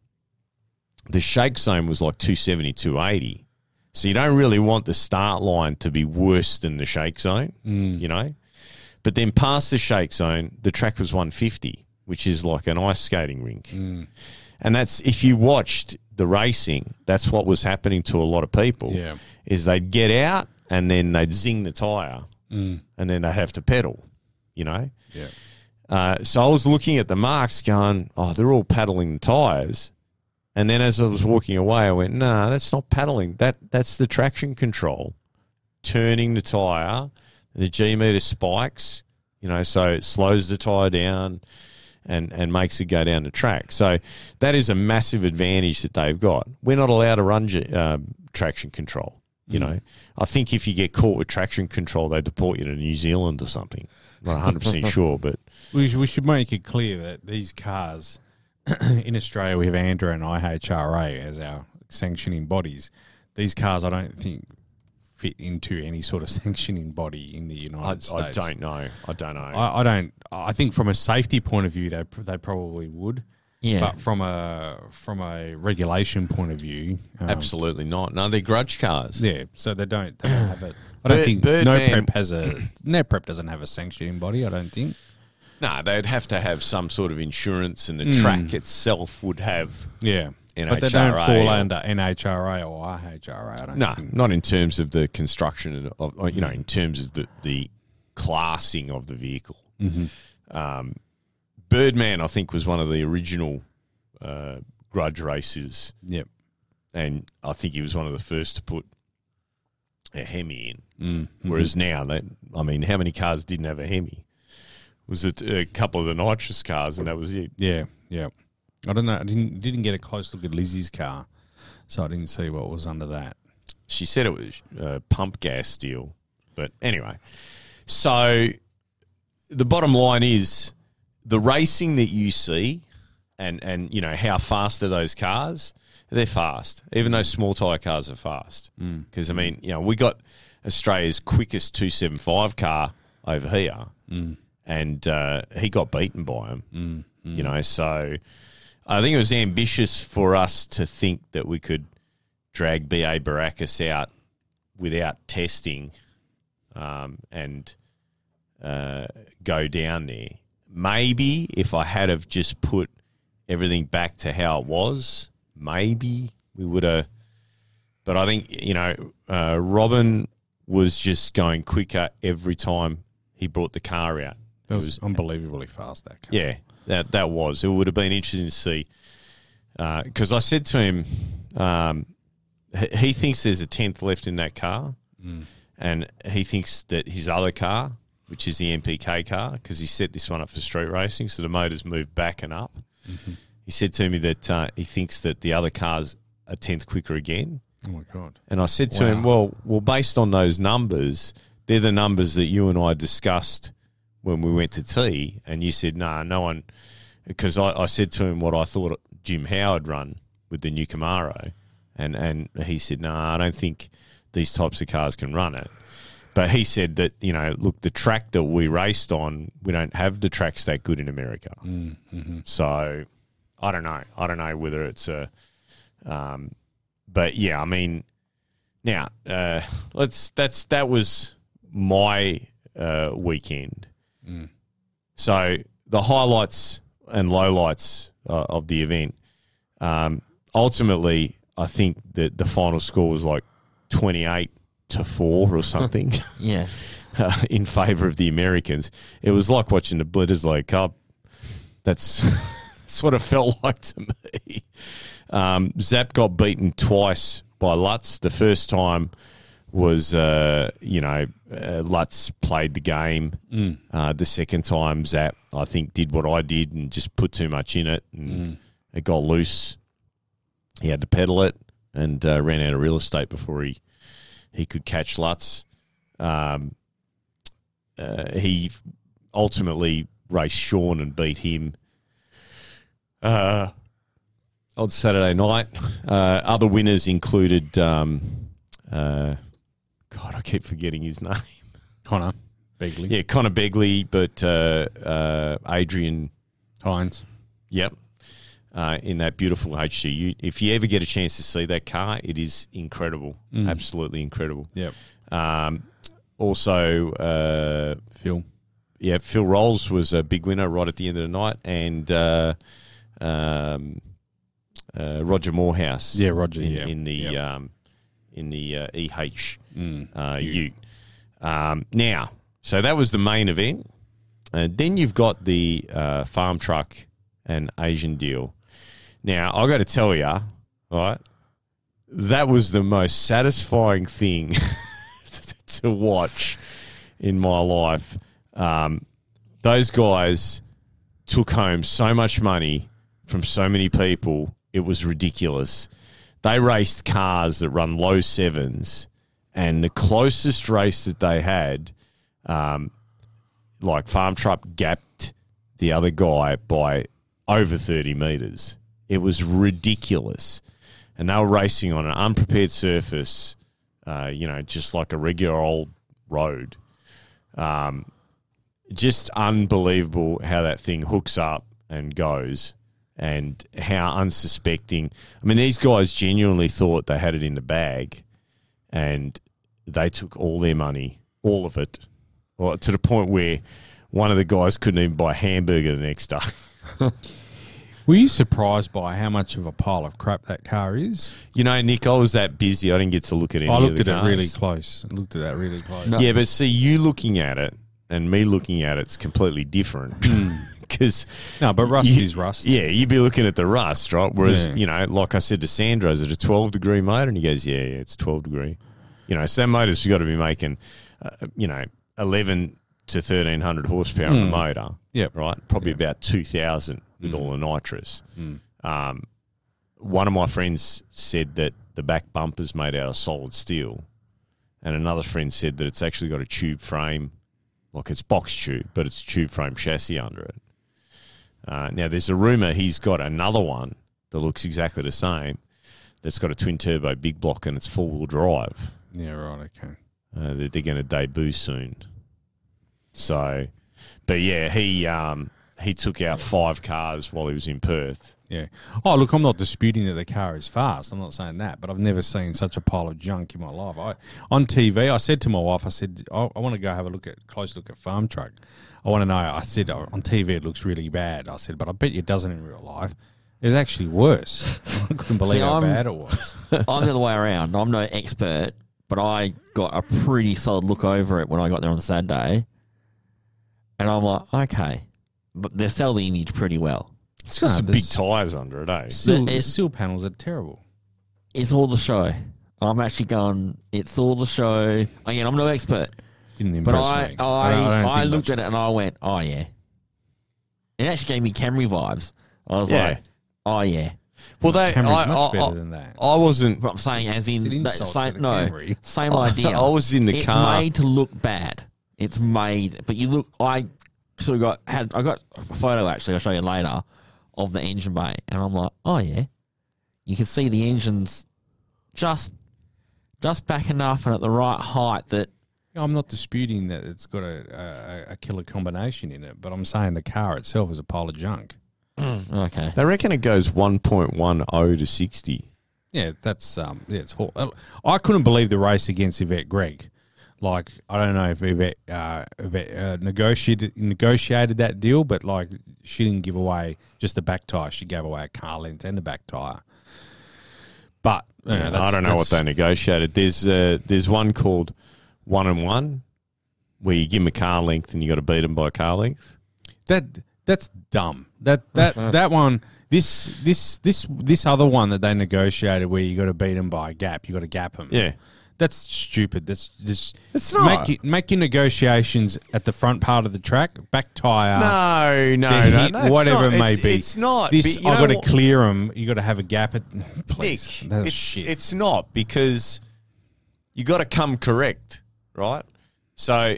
the shake zone was like 270, 280. So you don't really want the start line to be worse than the shake zone, you know. But then past the shake zone, the track was 150, which is like an ice skating rink. And that's if you watched the racing, that's what was happening to a lot of people. Yeah. Is they'd get out and then they'd zing the tire and then they'd have to pedal, you know? Yeah. Uh, so I was looking at the marks, going, "Oh, they're all paddling the tires." And then as I was walking away, I went, "Nah, that's not paddling. That that's the traction control, turning the tire. The G meter spikes, you know, so it slows the tire down." And, and makes it go down the track. So that is a massive advantage that they've got. We're not allowed to run uh, traction control. You hmm. know, I think if you get caught with traction control, they deport you to New Zealand or something. Not 100 percent sure, but We should, we should make it clear that these cars in Australia, we have ANDRA and IHRA as our sanctioning bodies. These cars, I don't think, fit into any sort of sanctioning body in the United I, States. I don't know. I don't know. I, I don't. I think from a safety point of view, they they probably would. Yeah. But from a from a regulation point of view, um, Absolutely not. No, they're grudge cars. Yeah, so they don't they don't have it. I don't Bird- think Birdman- no prep has a no prep doesn't have a sanctioning body. I don't think. No, they'd have to have some sort of insurance, and the Mm. track itself would have. Yeah, but they don't fall or- under NHRA or IHRA. I don't No, think. not in terms of the construction of, of you know, in terms of the, the classing of the vehicle. Um, Birdman, I think, was one of the original uh, grudge races, Yep. and I think he was one of the first to put a Hemi in. Mm. Whereas now, they, I mean, how many cars didn't have a Hemi? Was it a couple of the nitrous cars, and that was it? Yeah, yeah. I don't know. I didn't didn't get a close look at Lizzie's car, so I didn't see what was under that. She said it was uh, pump gas steel, but anyway. So the bottom line is the racing that you see, and and you know how fast are those cars? They're fast, even though small tire cars are fast. Because I mean, you know, we got Australia's quickest two seven five car over here, and uh, he got beaten by him. You know, so I think it was ambitious for us to think that we could drag BA Baracus out without testing um, and uh, go down there. Maybe if I had have just put everything back to how it was, maybe we would have. But I think you know, uh, Robin was just going quicker every time he brought the car out. That It was, unbelievably fast. That car. yeah, that that was. It would have been interesting to see because I said to him, um, he, he thinks there's a tenth left in that car, and he thinks that his other car, which is the NPK car, because he set this one up for street racing, so the motors move back and up. He said to me that uh, he thinks that the other car's a tenth quicker again. Oh my god. And I said to him, well, well, based on those numbers, they're the numbers that you and I discussed when we went to tea. And you said, nah, no one, because I, I said to him what I thought Jim Howard run with the new Camaro. And, and he said, nah, I don't think these types of cars can run it. He said that, you know, look, the track that we raced on, we don't have the tracks that good in America. So I don't know. I don't know whether it's a, um, but yeah, I mean, now uh, let's that's that was my uh, weekend. So the highlights and lowlights uh, of the event. Um, ultimately, I think that the final score was like twenty-eight to four or something Yeah. uh, in favour of the Americans. It was like watching the Bledisloe Cup. That's that's what it felt like to me. Um, Zap got beaten twice by Lutz. The first time was, uh, you know, uh, Lutz played the game. Uh, the second time, Zap, I think, did what I did and just put too much in it, and it got loose. He had to pedal it and uh, ran out of real estate before he he could catch Lutz. Um, uh, he ultimately raced Sean and beat him uh, on Saturday night. Uh, other winners included, um, uh, God, I keep forgetting his name. Connor Begley. Yeah, Connor Begley, but uh, uh, Adrian, Hines. yep, uh, in that beautiful HGU. If you ever get a chance to see that car, it is incredible, absolutely incredible. Yep. Um, also, uh, Phil. yeah, Phil Rolls was a big winner right at the end of the night, and uh, um, uh, Roger Morehouse. Yeah, Roger, in, yeah. in the Yep. um, in the uh, EH Mm. uh, Ute. Um, now, so that was the main event. And then you've got the uh, farm truck and Asian deal. Now, I got to tell you, right, that was the most satisfying thing to watch in my life. Um, those guys took home so much money from so many people, it was ridiculous. They raced cars that run low sevens, and the closest race that they had, um, like Farm Truck gapped the other guy by over 30 metres. It was ridiculous. And they were racing on an unprepared surface, uh, you know, just like a regular old road. Um, just unbelievable how that thing hooks up and goes and how unsuspecting. I mean, these guys genuinely thought they had it in the bag and they took all their money, all of it, well, to the point where one of the guys couldn't even buy a hamburger the next day. Were you surprised by how much of a pile of crap that car is? You know, Nick, I was that busy, I didn't get to look at any I looked at it really close. I looked at that really close. No. Yeah, but see, you looking at it and me looking at it's completely different. Because No, but rust You- is rust. Yeah, you'd be looking at the rust, right? Whereas, Yeah. you know, like I said to Sandro, is it a 12 degree motor? And he goes, yeah, yeah, it's 12 degree. You know, so that motor's got to be making, uh, you know, 11 to 1300 horsepower in a motor. Yeah, Right? Probably about 2000 with all the nitrous. Um, one of my friends said that the back bumper's made out of solid steel. And another friend said that it's actually got a tube frame, like it's box tube, but it's tube frame chassis under it. Uh, now, there's a rumor he's got another one that looks exactly the same. That's got a twin turbo big block and it's four wheel drive. Yeah, right, okay. Uh, that they're going to debut soon. So, but yeah, he um, he took out five cars while he was in Perth. Yeah. Oh, look, I'm not disputing that the car is fast. I'm not saying that, but I've never seen such a pile of junk in my life. I on TV, I said to my wife, I said, oh, I, I want to go have a look at close look at Farm Truck. I want to know. I said "Oh, on TV it looks really bad. I said, but I bet you it doesn't in real life. It was actually worse. I couldn't believe See, how I'm- bad it was. I'm the other way around. I'm no expert, but I got a pretty solid look over it when I got there on Saturday. And I'm like, okay. But they sell the image pretty well. It's got No, some big there's- tyres under it, eh? Seal, But it- seal panels are terrible. It's all the show. I'm actually going, it's all the show. Again, I'm no expert. Didn't But impress I, me. I, I, don't- I don't I, think looked much. at it and I went, oh yeah. It actually gave me Camry vibes. I was Yeah. like, oh yeah. Well, they, Camry's I, much I, better I, than that. I wasn't. But I'm saying as It's an in that insult to same the no Camry. same idea. I was in the car. it's car. made to look bad. It's made, but you look. I sort of got had. I got a photo actually. I'll show you later of the engine bay, and I'm like, oh yeah, you can see the engine's just just back enough and at the right height that I'm not disputing that it's got a, a, a killer combination in it, but I'm saying the car itself is a pile of junk. okay. They reckon it goes 1.10 to 60. Yeah, that's um, yeah, it's hor- I couldn't believe the race against Yvette Gregg. Like, I don't know if Yvette, uh, Yvette uh, negotiated negotiated that deal, but like, she didn't give away just the back tire. She gave away a car length and the back tire. But you know, I don't know what they negotiated. There's uh, there's one called one and one, where you give them a car length and you got to beat them by a car length. that that's dumb. That that that one. This this this this other one that they negotiated where you got to beat them by a gap. You got to gap them. Yeah. That's stupid. That's just It's not. make it, make your negotiations at the front part of the track, back tire. No, no, the no, no, it's whatever not. it may It's- be. It's not. This but you I've know got to what? clear them. You got to have a gap at. Please, Nick, that's it's, shit. it's not because you got to come correct, right? So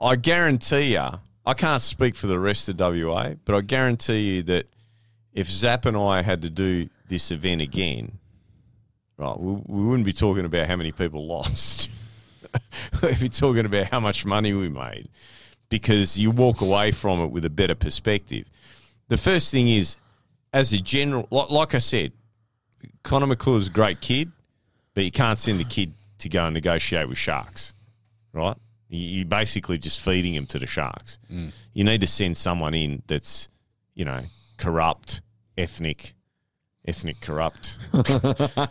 I guarantee you, I can't speak for the rest of WA, but I guarantee you that if Zap and I had to do this event again, right, we, we wouldn't be talking about how many people lost. We'd be talking about how much money we made because you walk away from it with a better perspective. The first thing is, as a general, like, like I said, Connor McClure's a great kid, but you can't send a kid to go and negotiate with sharks, right? You- You're basically just feeding him to the sharks. Mm. You need to send someone in that's, you know, corrupt, ethnic, ethnic corrupt.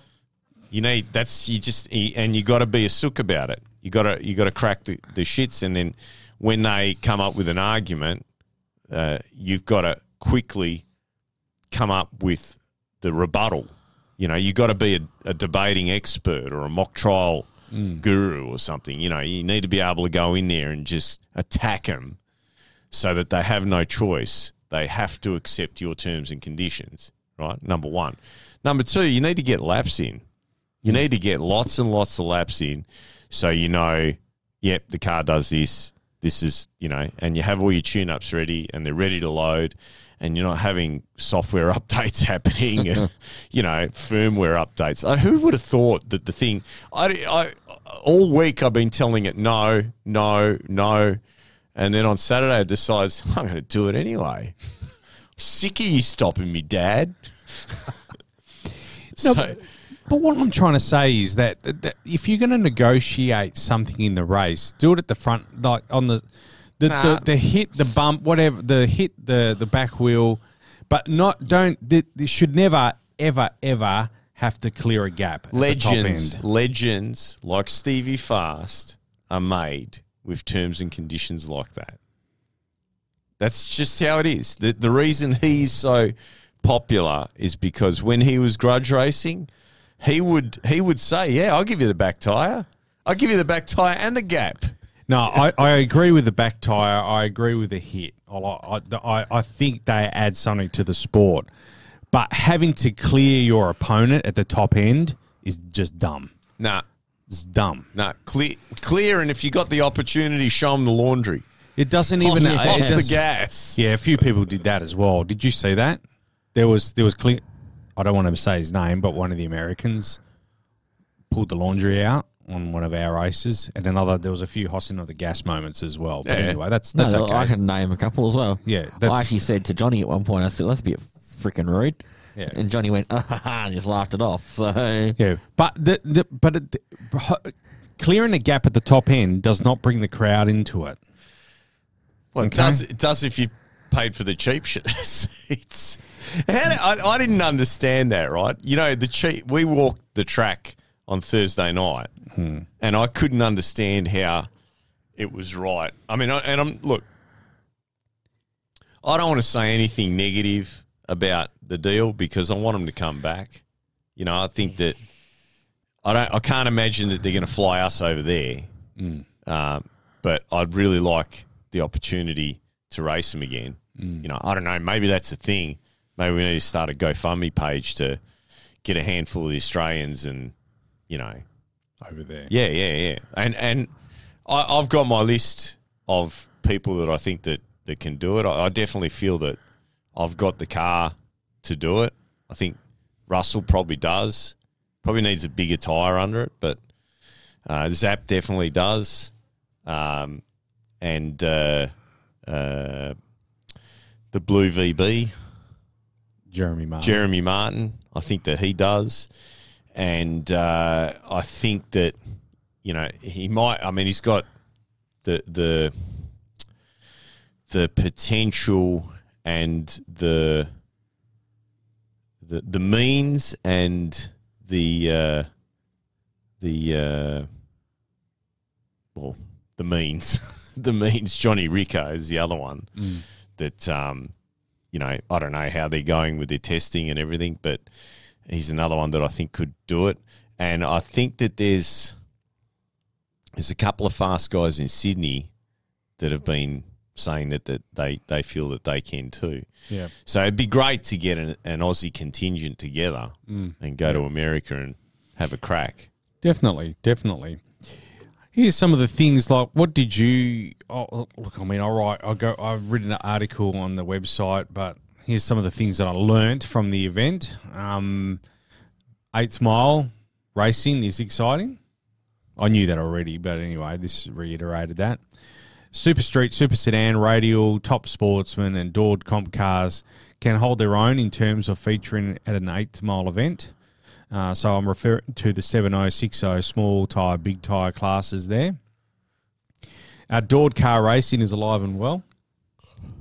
you need that's you just and you got to be a sook about it. You got to you got to crack the, the shits, and then when they come up with an argument, uh, you've got to quickly come up with the rebuttal. You know, you've got to be a, a debating expert or a mock trial guru or something. You know, you need to be able to go in there and just attack them so that they have no choice. They have to accept your terms and conditions, right? Number one. Number two, you need to get laps in. You need to get lots and lots of laps in so you know, yep, the car does this. This is, you know, and you have all your tune ups ready and they're ready to load and you're not having software updates happening and, you know, firmware updates. Uh, who would have thought that the thing, I, I, all week I've been telling it no, no, no. And then on Saturday it decides, I'm going to do it anyway. Sick of you stopping me, Dad. No, so, but, what I'm trying to say is that, that if you're going to negotiate something in the race, do it at the front, like on the the, Nah. the, the hit, the bump, whatever, the hit, the the back wheel, but not don't. They should never, ever, ever have to clear a gap. Legends, the top end. legends like Stevie Fast are made with terms and conditions like that. That's just how it is. The, the reason he's so popular is because when he was grudge racing, he would he would say, "Yeah, I'll give you the back tire. I'll give you the back tire and the gap." No, I, I agree with the back tire. I agree with the hit. I, I, I, think they add something to the sport. But having to clear your opponent at the top end is just dumb. Nah, It's dumb. nah, clear, clear, and if you got the opportunity, show them the laundry. It doesn't even. toss it the gas. Yeah, a few people did that as well. Did you see that? There was there was clear. I don't want to say his name, but one of the Americans pulled the laundry out on one of our races, and another. There was a few hossing of the gas moments as well. But Yeah. anyway, that's No, that's okay. I can name a couple as well. Yeah, I actually said to Johnny at one point, I said, "That's a bit freaking rude," Yeah. and Johnny went, ah, ha, ha, and just laughed it off. So Yeah, but the, the but it, the, clearing a gap at the top end does not bring the crowd into it. Well, it does. It does if you paid for the cheap shit. seats. I, I didn't understand that. Right? You know, the cheap. We walked the track on Thursday night, hmm. and I couldn't understand how it was right. I mean, I, and I'm look. I don't want to say anything negative about the deal because I want them to come back. You know, I think that I don't. I can't imagine that they're going to fly us over there. Hmm. Um, but I'd really like the opportunity to race them again. Hmm. You know, I don't know. Maybe that's a thing. Maybe we need to start a GoFundMe page to get a handful of the Australians and you know, Over there, yeah, yeah, yeah. And and I, I've got my list of people that I think that that can do it. I, I definitely feel that I've got the car to do it. I think Russell probably does. Probably needs a bigger tire under it, but uh, Zap definitely does. Um, and uh, uh, the Blue VB, Jeremy Martin. Jeremy Martin. I think that he does, and uh, I think that you know he might. I mean, he's got the the the potential and the the the means and the uh, the uh, well the means the means. Johnny Rico is the other one that um, you know, I don't know how they're going with their testing and everything, but he's another one that I think could do it. And I think that there's there's a couple of fast guys in Sydney that have been saying that, that they, they feel that they can too. Yeah. So it'd be great to get an, an Aussie contingent together mm. and go to America and have a crack. Definitely, definitely. Here's some of the things like what did you? Oh, look, I mean, all right, I go. I've written an article on the website, but here's some of the things that I learnt from the event. Um, eighth mile racing is exciting. I knew that already, but anyway, this reiterated that. Super Street, Super Sedan, Radial, Top Sportsman, and Dord Comp cars can hold their own in terms of featuring at an eighth mile event. Uh, so I'm referring to the 7060 small tyre, big tyre classes there. Our door car racing is alive and well.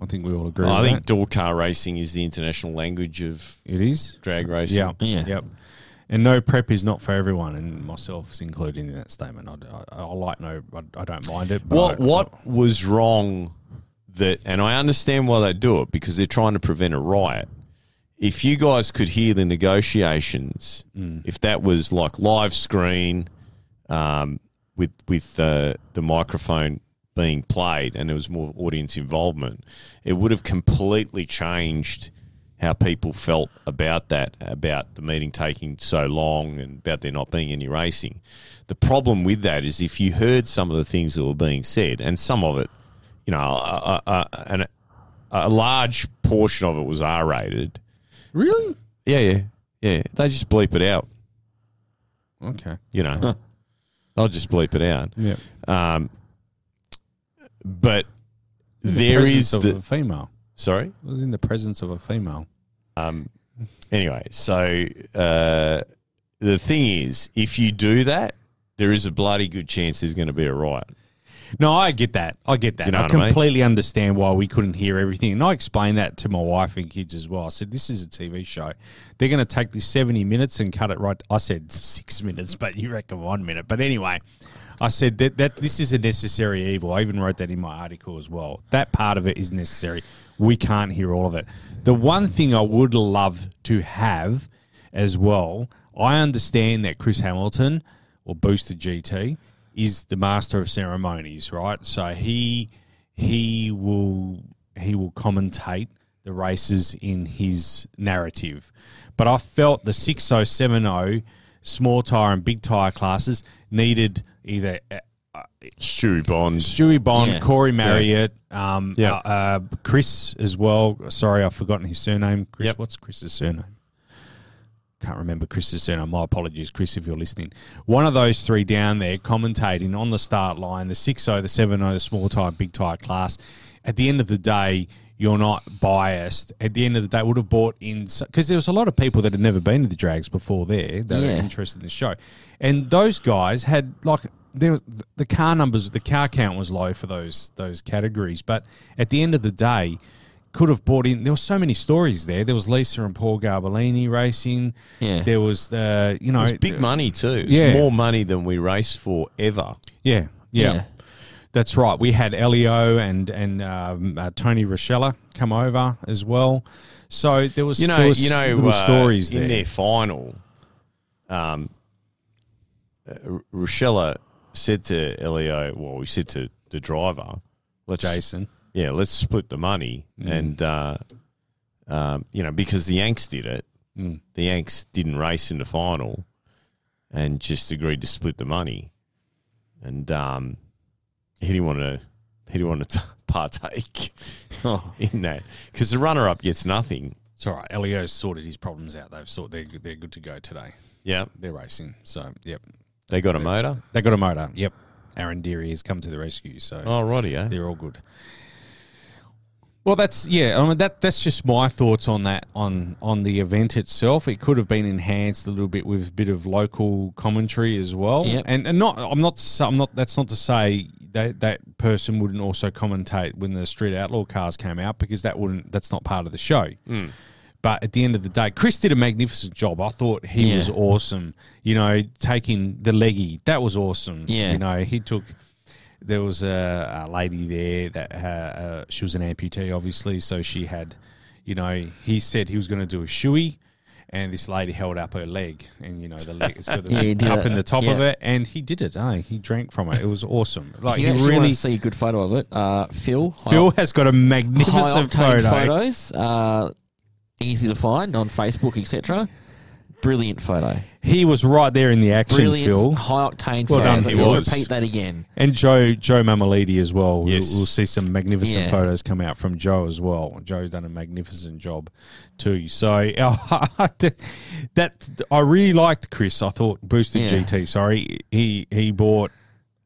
I think we all agree I think that. door car racing is the international language of It is. drag racing. Yeah. Yeah. Yep. And no prep is not for everyone, and myself is included in that statement. I, I, I like no, I, I don't mind it. What what was wrong that and I understand why they do it because they're trying to prevent a riot. If you guys could hear the negotiations, Mm. if that was like live screen, um, with with uh, the microphone being played and there was more audience involvement, it would have completely changed how people felt about that, about the meeting taking so long and about there not being any racing. The problem with that is if you heard some of the things that were being said, and some of it, you know, a, a, a, an- a large portion of it was R rated. Really Yeah, yeah, yeah. They just bleep it out, okay. you know. They'll just bleep it out. Yeah, Um, but there is the there of the a female. sorry. It was in the presence of a female. Um, anyway, so uh, the thing is, if you do that, there is a bloody good chance there's going to be a riot. No, I get that. I get that. You know I what I mean? completely understand why we couldn't hear everything. And I explained that to my wife and kids as well. I said, this is a TV show. They're going to take this 70 minutes and cut it right. I said six minutes, but you reckon one minute. But anyway, I said that, that this is a necessary evil. I even wrote that in my article as well. That part of it is necessary. We can't hear all of it. The one thing I would love to have as well, I understand that Chris Hamilton or Boosted GT is the master of ceremonies, right? So he he will he will commentate the races in his narrative. But I felt the 6070 small tire and big tire classes needed either uh, Stewie Bond. Stewie Bond, Yeah. Corey Marriott, um, Yeah. uh, uh, Chris as well. Sorry, I've forgotten his surname. Chris, Yep. what's Chris's surname? Can't remember Chris's surname. My apologies, Chris, if you're listening. One of those three down there commentating on the start line, the 6 the 7 the small tire, big tire class. At the end of the day, you're not biased. At the end of the day, would have bought in because there was a lot of people that had never been to the drags before there that Yeah. are interested in the show, and those guys had like there was the car numbers, the car count was low for those those categories, but at the end of the day, could have bought in. There were so many stories there. There was Lisa and Paul Garbellini racing. Yeah. there was the you know It's big money too. It's Yeah. more money than we raced for ever. Yeah, yeah. Yeah. That's right. We had Elio and and um, uh, Tony Rochella come over as well. So there was You know, was you know, little uh, stories in there. their final. Um, uh, Rochella said to Elio, well, we said to the driver, let's Jason. Yeah, let's split the money, Mm. and uh, um, you know, because the Yanks did it, Mm. the Yanks didn't race in the final, and just agreed to split the money, and um, he didn't want to, he didn't want to partake Oh, in that because the runner-up gets nothing. It's all right. Elio's sorted his problems out. They've sort they're they're good to go today. Yeah, They're racing. So yep, they got a motor. they got a motor. Yep, Aaron Deary has come to the rescue. So Oh, righty, yeah. they're all good. Well, that's yeah. I mean, that that's just my thoughts on that on on the event itself. It could have been enhanced a little bit with a bit of local commentary as well. Yep. And and not I'm not I'm not that's not to say that that person wouldn't also commentate when the Street Outlaw cars came out because that wouldn't that's not part of the show. Mm. But at the end of the day, Chris did a magnificent job. I thought he Yeah. was awesome. You know, taking the leggy, that was awesome. Yeah. You know, he took. There was a, a lady there that uh, uh, she was an amputee, obviously. So she had, you know, he said he was going to do a shoey, and this lady held up her leg, and you know the leg it's got the Yeah, it. in the top of it, and he did it. Eh? He drank from it. It was awesome. Like you really, want to see a good photo of it, uh, Phil. Phil has got a magnificent photo. photos, uh, easy to find on Facebook, etc. Brilliant photo. He was right there in the action, Brilliant Phil. high octane Well photo. done, Let's Phil. repeat that again. And Joe Joe Mamalidi as well. We'll- Yes. We'll, see some magnificent Yeah. photos come out from Joe as well. Joe's done a magnificent job too. So that I really liked Chris. I thought Boosted Yeah. GT. Sorry, he he bought.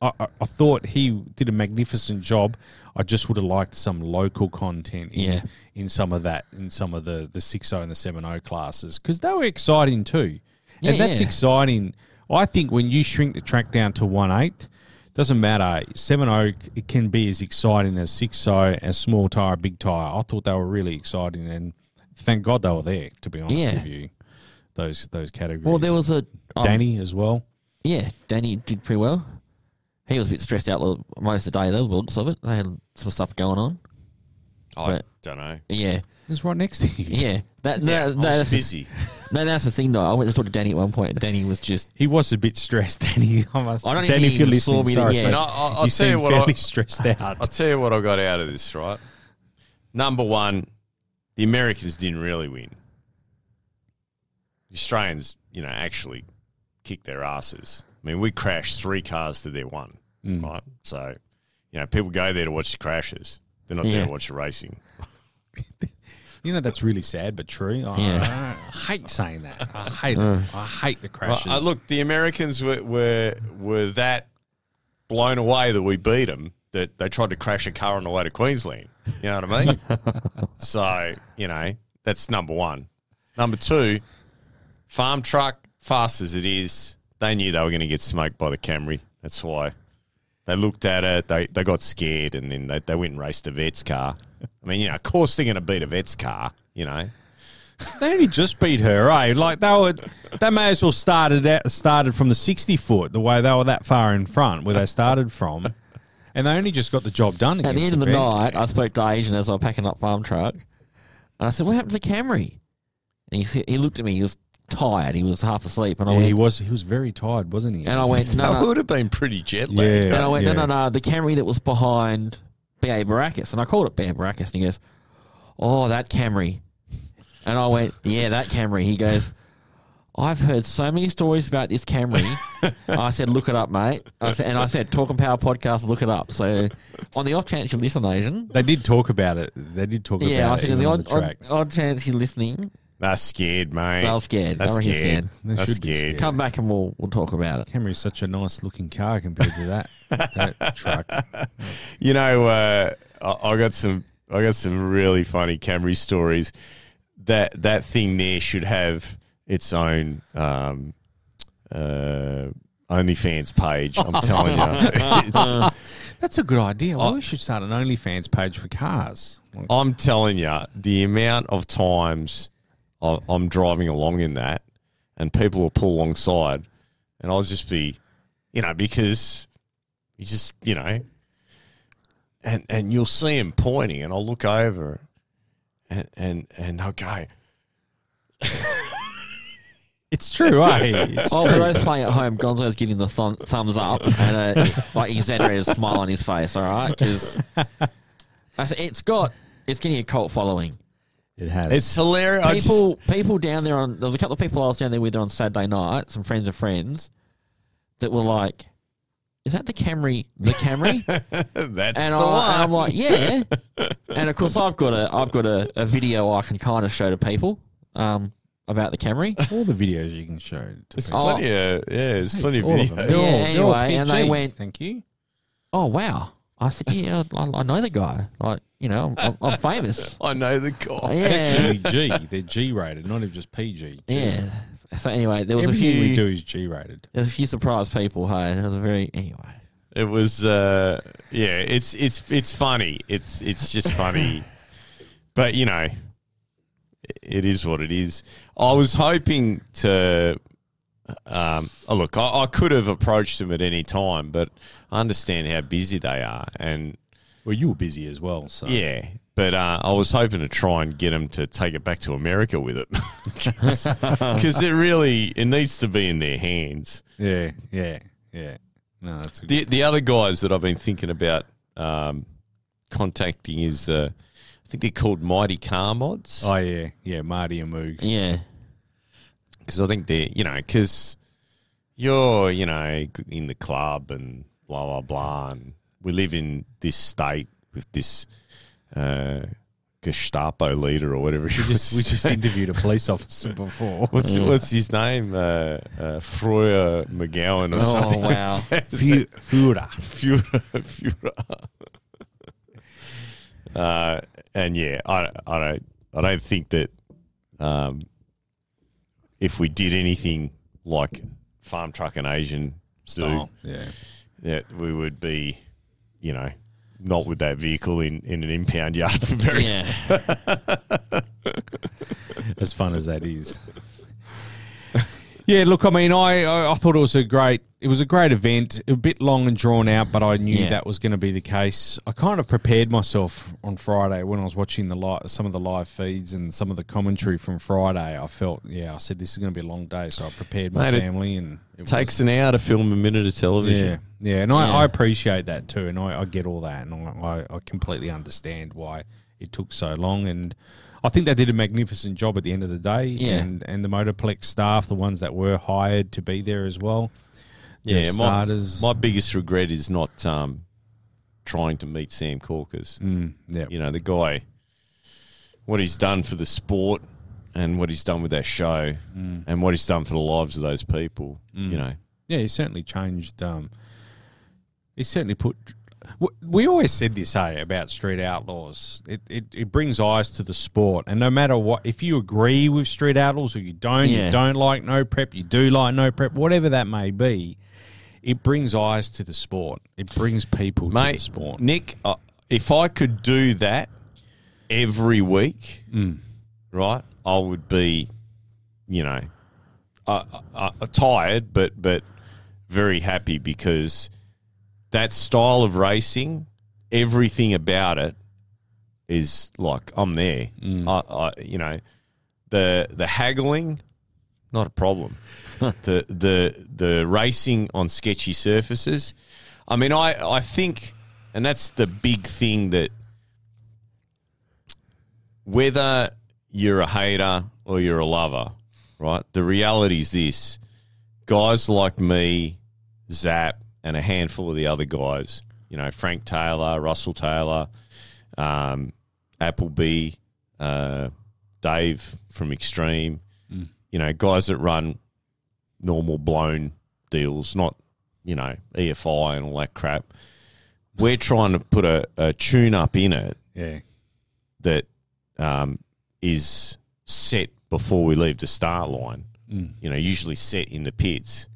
I, I- I thought he did a magnificent job. I just would have liked some local content in, Yeah. in some of that, in some of the the six O and the seven O classes because they were exciting too, Yeah, and that's yeah. exciting. I think when you shrink the track down to one eighth, doesn't matter. Seven O it can be as exciting as six O, as small tire, big tire. I thought they were really exciting, and thank God they were there. To be honest Yeah. with you, those those categories. Well, there was a um, Danny as well. Yeah, Danny did pretty well. He was a bit stressed out most of the day, though, the looks of it. They had some stuff going on. I But- don't know. Yeah, He's right next to you. yeah. That, Yeah, that, I was that's, the, busy. no, that's the thing, though. I went to talk to Danny at one point, and Danny was just. He was a bit stressed, Danny. I, must, I don't Danny, think if you're he saw listening, me to- sorry, yeah. but I- I'll you tell you seem what I- fairly stressed out. I'll tell you what I got out of this, right? Number one, the Americans didn't really win. The Australians, you know, actually kicked their asses. I mean, we crashed three cars to their one, Mm. right? So, you know, people go there to watch the crashes. They're not there Yeah. to watch the racing. You know that's really sad but true. I, Yeah. I hate saying that. I hate it. I hate the Well, crashes. uh, look, the Americans were, were were that blown away that we beat them that they tried to crash a car on the way to Queensland. You know what I mean? so you know that's number one. Number two, farm truck, fast as it is, they knew they were going to get smoked by the Camry. That's why they looked at it. They they got scared and then they, they went and raced a vet's car. I mean, you know, of course they're going to beat a vet's car. You know, They only just beat her, eh? Like they were, they may as well started out, started from the sixty foot, the way they were that far in front, where they started from, and they only just got the job done. At the against end of the Vet. night, I spoke to AZN as I was packing up farm truck, and I said, "What happened to the Camry?" And he he looked at me. He was tired. He was half asleep, and I Yeah, went, he was he was very tired, wasn't he? and I went, "No, that no." would have been pretty jet Yeah. lagged. And I went, yeah. no, no, no, the Camry that was behind B.A. Baracus. And I called it B.A. Baracus. And he goes, oh, that Camry. And I went, yeah, that Camry. He goes, I've heard so many stories about this Camry. I said, look it up, mate. I said, and I said, Talk and Power podcast, look it up. So on the off chance you listen, AZN. They did talk about it. They did talk Yeah, about I it. said, in even the on odd, the track. odd, odd chance you're listening, That's scared, mate. I was scared. That's I reckon scared. scared. They That's should be scared. scared. come back and we'll, we'll talk about it. Camry's such a nice looking car compared to that that truck. You know, uh, I, I got some. I got some really funny Camry stories. That that thing there should have its own um, uh, OnlyFans page. I'm telling you, it's, That's a good idea. Well, we should start an OnlyFans page for cars. Like, I'm telling you, the amount of times I- I'm driving along in that, and people will pull alongside, and I'll just be, you know, because you just, you know, and and you'll see him pointing, and I'll look over, and and and they'll go, It's true, eh? It's Oh, for true. those playing at home, Gonzo's giving the thumb, thumbs up and a like exaggerated smile on his face. All right, because it's got it's getting a cult following. It has. it's hilarious. I just- People, people down there on there was a couple of people I was down there with on Saturday night, some friends of friends, that were like, "Is that the Camry? The Camry?" that's and, the I, one. and I'm like, "Yeah." and of course, I've got a I've got a, a video I can kind of show to people um, about the Camry. all the videos you can show. To There's people. plenty of yeah, there's plenty of All of videos. Yeah, all- they're all anyway, and they PG. went- Thank you. Oh wow! I said, "Yeah, I, I know the guy. Like, you know, I'm, I'm famous." I know the guy. Yeah, Actually, G. They're G rated, not even just PG. G. yeah. So anyway, there was Everything a few. we do is G rated. There's a few surprised people. Hey, it was a very anyway. It was uh yeah, it's it's it's funny. It's it's just funny. but you know, it is what it is. I was hoping to um oh look, I, I could have approached him at any time, but I understand how busy they are and Well, you were busy as well, so yeah. But uh, I was hoping to try and get them to take it back to America with it, because it really it needs to be in their hands. yeah, yeah, yeah. No, that's a good. The the other guys that I've been thinking about um, contacting is uh, I think they're called Mighty Car Mods Oh yeah, yeah. Marty and Moog. Yeah, because I think they're you know because you're you know in the club and blah blah blah and we live in this state with this uh, Gestapo leader or whatever. We just we just interviewed a police officer before. What's what's his name? Uh, uh, Freuer McGowan or Oh, something. wow. Fu- Führer. Führer, Führer. uh, and yeah, I, I don't, I don't think that um, if we did anything like farm truck and AZN do, Oh, yeah. That we would be, you know, not with that vehicle in, in an impound yard for very. yeah. As fun as that is. Yeah, look, I mean, I, I thought it was a great it was a great event. A bit long and drawn out, but I knew Yeah. that was going to be the case. I kind of prepared myself on Friday when I was watching the li- some of the live feeds and some of the commentary from Friday. I felt, yeah, I said this is going to be a long day, so I prepared my Mate, family and it was- Takes an hour to film a minute of television. yeah, yeah, and I, Yeah. I appreciate that too, and I, I get all that, and I, I completely understand why it took so long, and I think they did a magnificent job at the end of the day, Yeah. and and the Motorplex staff, the ones that were hired to be there as well, Yeah, my, starters, my biggest regret is not um, trying to meet Sam Korkis. mm, yeah, You know, the guy, what he's done for the sport and what he's done with that show Mm. and what he's done for the lives of those people, you know. yeah, he certainly changed. Um, he certainly put. We always said this, hey, about Street Outlaws. It, it it brings eyes to the sport, and no matter what, if you agree with Street Outlaws or you don't, Yeah. you don't like no prep, you do like no prep, whatever that may be, it brings eyes to the sport. It brings people to the sport. Nick, uh, if I could do that every week, Mm. right, I would be, you know, uh, uh, uh, tired, but but very happy because that style of racing, everything about it is like I'm there. Mm. I, I, you know, the the haggling, not a problem. the the the racing on sketchy surfaces. I mean, I I think, and that's the big thing that whether you're a hater or you're a lover, right? The reality is this: guys like me, Zap, and a handful of the other guys, you know, Frank Taylor, Russell Taylor, um, Appleby, uh, Dave from Extreme, you know, guys that run normal blown deals, not, you know, EFI and all that crap. We're trying to put a, a tune up in it Yeah, that um, is set before we leave the start line. You know, usually set in the pits,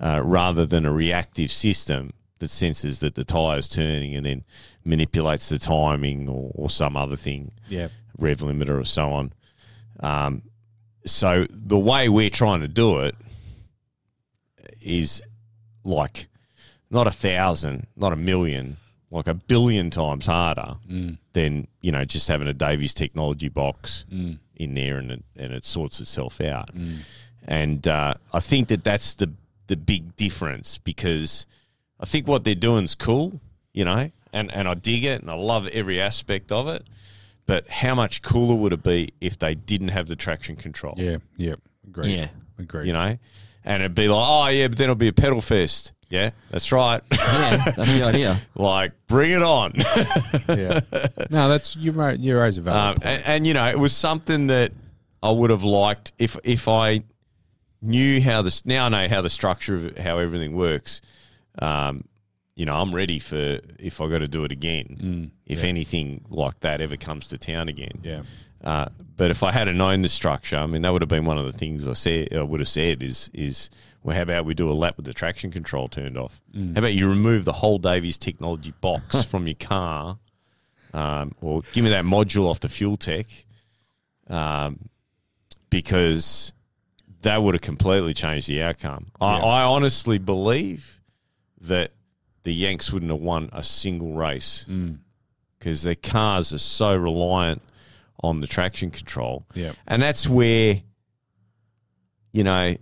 uh, rather than a reactive system that senses that the tire's turning and then manipulates the timing or, or some other thing, yeah, rev limiter or so on. Um, so the way we're trying to do it is like not a thousand, not a million, like a billion times harder than you know just having a Davis Technology box in there and it, and it sorts itself out. And uh, I think that that's the the big difference because I think what they're doing is cool, you know, and and I dig it and I love every aspect of it. But how much cooler would it be if they didn't have the traction control? yeah, yeah. Agree. Yeah. agree. You know, and it'd be like, oh yeah, but then it'll be a pedal fest. Yeah, that's right. Yeah, that's the idea. like, bring it on. yeah. No, that's you. ra- You raise a valid Um, point. and, and you know, it was something that I would have liked if if I knew how this. Now I know how the structure of how everything works. Um, you know, I'm ready for if I got to do it again. if anything like that ever comes to town again. Yeah. Uh, but if I had known the structure, I mean, that would have been one of the things I said. I would have said is is well, how about we do a lap with the traction control turned off? How about you remove the whole Davis Technology box from your car, um, or give me that module off the FuelTech, um, because that would have completely changed the outcome. I, Yeah. I honestly believe that the Yanks wouldn't have won a single race because their cars are so reliant on the traction control. Yep. And that's where, you know,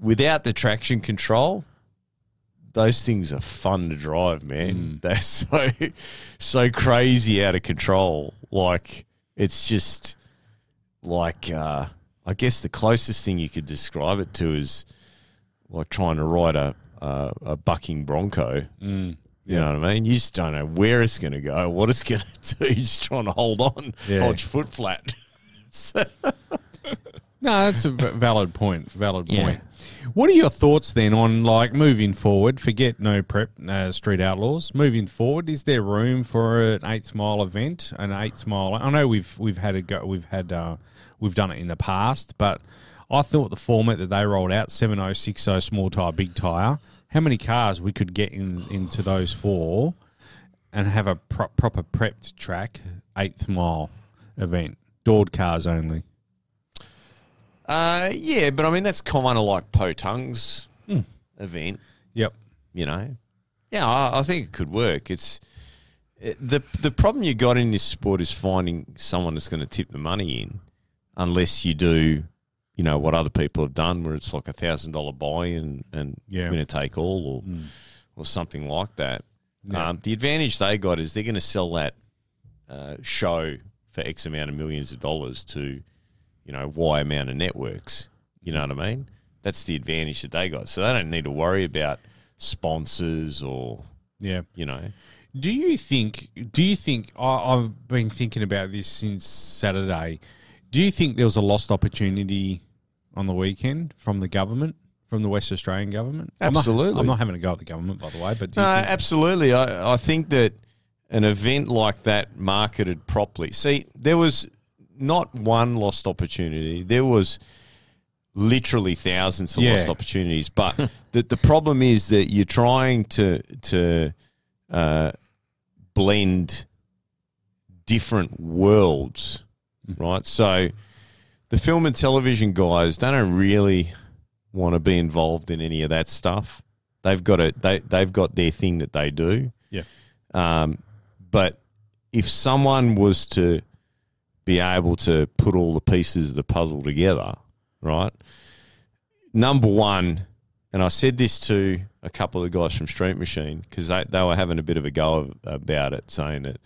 without the traction control, those things are fun to drive, man. They're so so crazy out of control. Like it's just like uh I guess the closest thing you could describe it to is like trying to ride a a, a bucking bronco. You know what I mean? You just don't know where it's going to go, what it's going to do. You're just trying to hold on, Yeah. hold your foot flat. No, that's a valid point. Valid Yeah. point. What are your thoughts then on like moving forward? Forget no prep, uh, street outlaws. Moving forward, is there room for an eighth mile event? An eighth mile. I know we've we've had a go. We've had uh, we've done it in the past, but I thought the format that they rolled out seven oh six oh small tire, big tire. How many cars we could get in into those four, and have a pro- proper prepped track eighth mile event, doored cars only. Uh, yeah, but I mean that's kind of like Potung's event. Yep. You know, yeah, I, I think it could work. It's it, the the problem you got in this sport is finding someone that's going to tip the money in, unless you do, you know, what other people have done, where it's like a thousand dollar buy and and Yeah. winner take all or or something like that. Yeah. Um, the advantage they got is they're going to sell that uh, show for X amount of millions of dollars to, you know, Y amount of networks. You know what I mean? That's the advantage that they got. So they don't need to worry about sponsors or, Yeah. you know. Do you think? Do you think? I, I've been thinking about this since Saturday. Do you think there was a lost opportunity on the weekend from the government, from the West Australian government? I'm not- Absolutely. I'm not, having a go at the government, by the way, but do you No, think- absolutely. I, I think that an event like that marketed properly. See, there was not one lost opportunity. There was literally thousands of Yeah. lost opportunities. But the, the problem is that you're trying to to uh, blend different worlds, right? So the film and television guys they don't really want to be involved in any of that stuff. They've got a they they've got their thing that they do. yeah, Um, but if someone was to be able to put all the pieces of the puzzle together, right? Number one, and I said this to a couple of guys from Street Machine because they, they were having a bit of a go of, about it, saying that,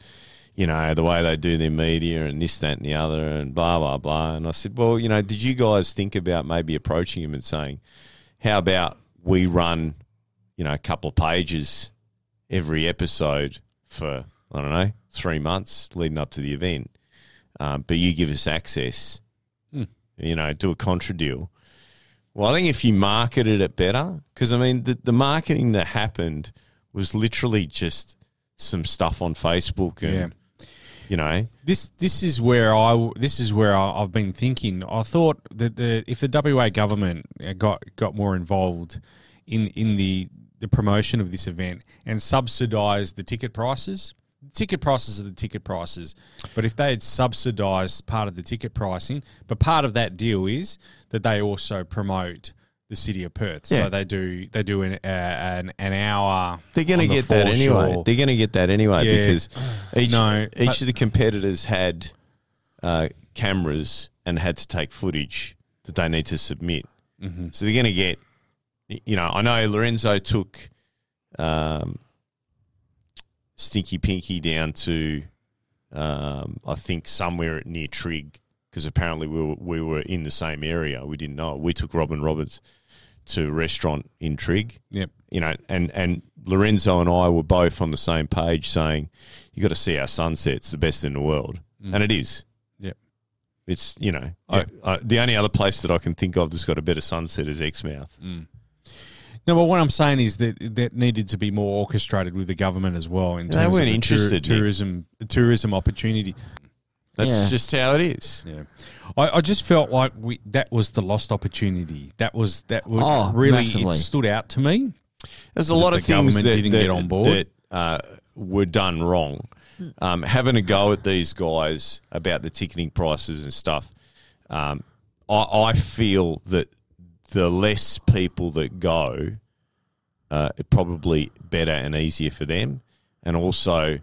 you know, the way they do their media and this, that, and the other, and blah, blah, blah. And I said, well, you know, did you guys think about maybe approaching him and saying, how about we run, you know, a couple of pages every episode for I don't know three months leading up to the event, um, but you give us access. Hmm. You know, do a contra deal. Well, I think if you marketed it better, because I mean, the, the marketing that happened was literally just some stuff on Facebook and you know, this this is where I this is where I, I've been thinking. I thought that the if the WA government uh, got got more involved in in the the promotion of this event and subsidised the ticket prices. Ticket prices are the ticket prices, but if they had subsidised part of the ticket pricing, but part of that deal is that they also promote the city of Perth. Yeah. So they do they do an uh, an, an hour. they're going to the get that anyway. They're going to get that anyway Yeah. because each No, each of the competitors had uh, cameras and had to take footage that they need to submit. Mm-hmm. So they're going to get, you know, I know Lorenzo took um, Stinky Pinky down to, um, I think somewhere near Trigg because apparently we were, we were in the same area. We didn't know. We took Robin Roberts to restaurant in Trigg Yep. you know, and and Lorenzo and I were both on the same page saying, "You got to see our sunset; it's the best in the world," mm. and it is. Yep. It's you know, Yeah. I, I, the only other place that I can think of that's got a better sunset is Exmouth. Mm. No, but what I'm saying is that that needed to be more orchestrated with the government as well. In They weren't of the interested, Nick. tourism tourism opportunity. That's Yeah. just how it is. Yeah, I, I just felt like we that was the lost opportunity. That was that was Oh, really massively. it stood out to me. There's a lot the of things that, didn't that, get on board. that uh, were done wrong. Um, having a go at these guys about the ticketing prices and stuff, um, I, I feel that the less people that go, uh, probably better and easier for them. And also,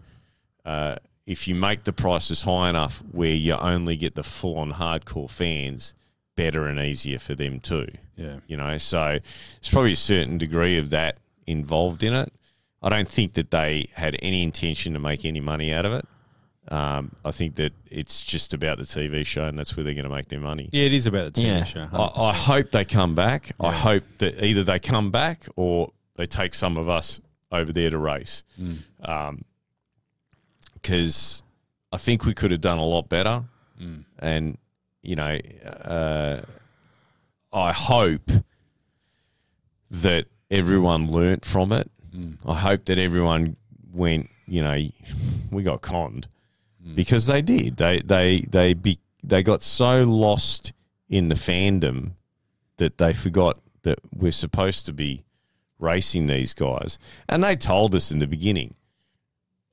uh, if you make the prices high enough where you only get the full on hardcore fans, better and easier for them too. Yeah. You know, so there's probably a certain degree of that involved in it. I don't think that they had any intention to make any money out of it. Um, I think that it's just about the TV show, and that's where they're going to make their money. Yeah, it is about the TV Yeah. show. I, I hope they come back. I hope that either they come back or they take some of us over there to race. Because I think we could have done a lot better. Mm. And, you know, uh, I hope that everyone learnt from it. Mm. I hope that everyone went, you know, we got conned mm. because they did. They they they be, they got so lost in the fandom that they forgot that we're supposed to be racing these guys. And they told us in the beginning,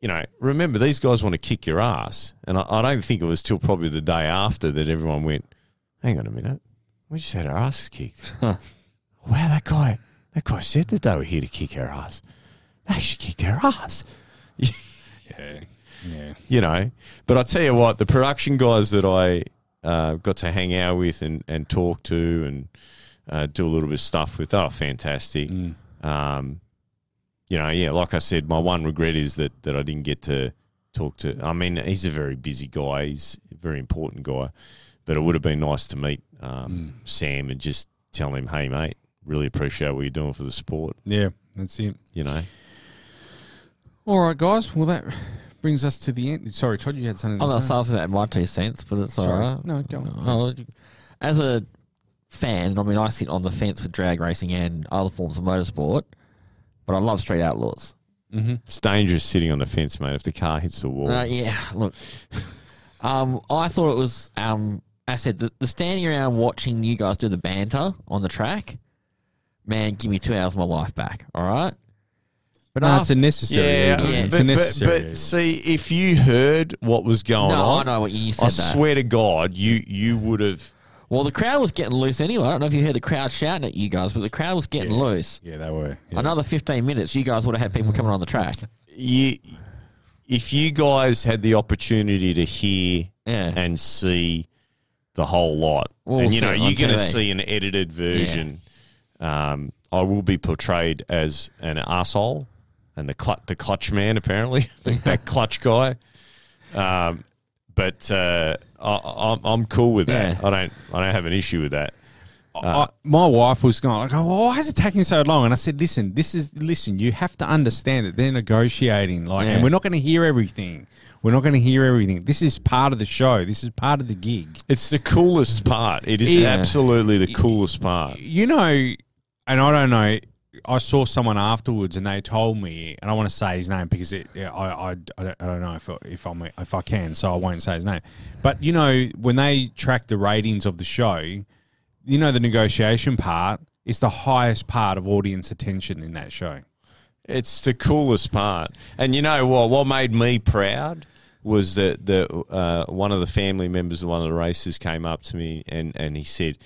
you know, remember these guys want to kick your ass. And I, I don't think it was till probably the day after that everyone went, hang on a minute, We just had our asses kicked. wow, that guy, that guy said that they were here to kick our ass. They actually kicked our ass. Yeah. Yeah. you know. But I tell you what, the production guys that I uh, got to hang out with and, and talk to and uh, do a little bit of stuff with, are fantastic. Um, you know, yeah, like I said, my one regret is that, that I didn't get to talk to. I mean, he's a very busy guy. He's a very important guy. But it would have been nice to meet um, Sam and just tell him, hey, mate, really appreciate what you're doing for the sport. Yeah. That's it. You know, All right, guys. Well, that brings us to the end. Sorry, Todd, you had something to I'm not say. starting at my two cents, but it's Sorry. all right. No, go on. Oh, as a fan, I mean, I sit on the fence with drag racing and other forms of motorsport, but I love street outlaws. it's dangerous sitting on the fence, mate, if the car hits the wall. Uh, yeah, look, um, I thought it was. Um, I said the, the standing around watching you guys do the banter on the track. Man, give me two hours of my life back. All right, but No, it's after- a necessary. Yeah, evil. Yeah. It's But, a but, necessary. but see, if you heard what was going no, I on, know what you said. I that. swear to God, you you would have. Well, the crowd was getting loose anyway. I don't know if you heard the crowd shouting at you guys, but the crowd was getting Yeah. loose. yeah, they were. Yeah. Another 15 minutes, you guys would have had people coming on the track. You, if you guys had the opportunity to hear Yeah. and see the whole lot, and we'll you know see it on you're going to see an edited version. Um, I will be portrayed as an asshole and the cl- the clutch man apparently, that clutch guy. Um, but uh, I, I'm I'm cool with that. Yeah. I don't I don't have an issue with that. I, my wife was going like, "Oh, why is it taking so long?" And I said, "Listen, this is listen. You have to understand that they're negotiating, like, Yeah. and we're not going to hear everything. We're not going to hear everything. This is part of the show. This is part of the gig. It's the coolest part. It is Yeah. absolutely the coolest part. You know, and I don't know. I saw someone afterwards, and they told me, and I want to say his name because it, yeah, I, I, I, don't, I don't know if if I'm if I can, so I won't say his name. But you know, when they track the ratings of the show, you know, the negotiation part is the highest part of audience attention in that show. It's the coolest part. And you know what? What made me proud was that the uh, one of the family members of one of the races came up to me and, and he said,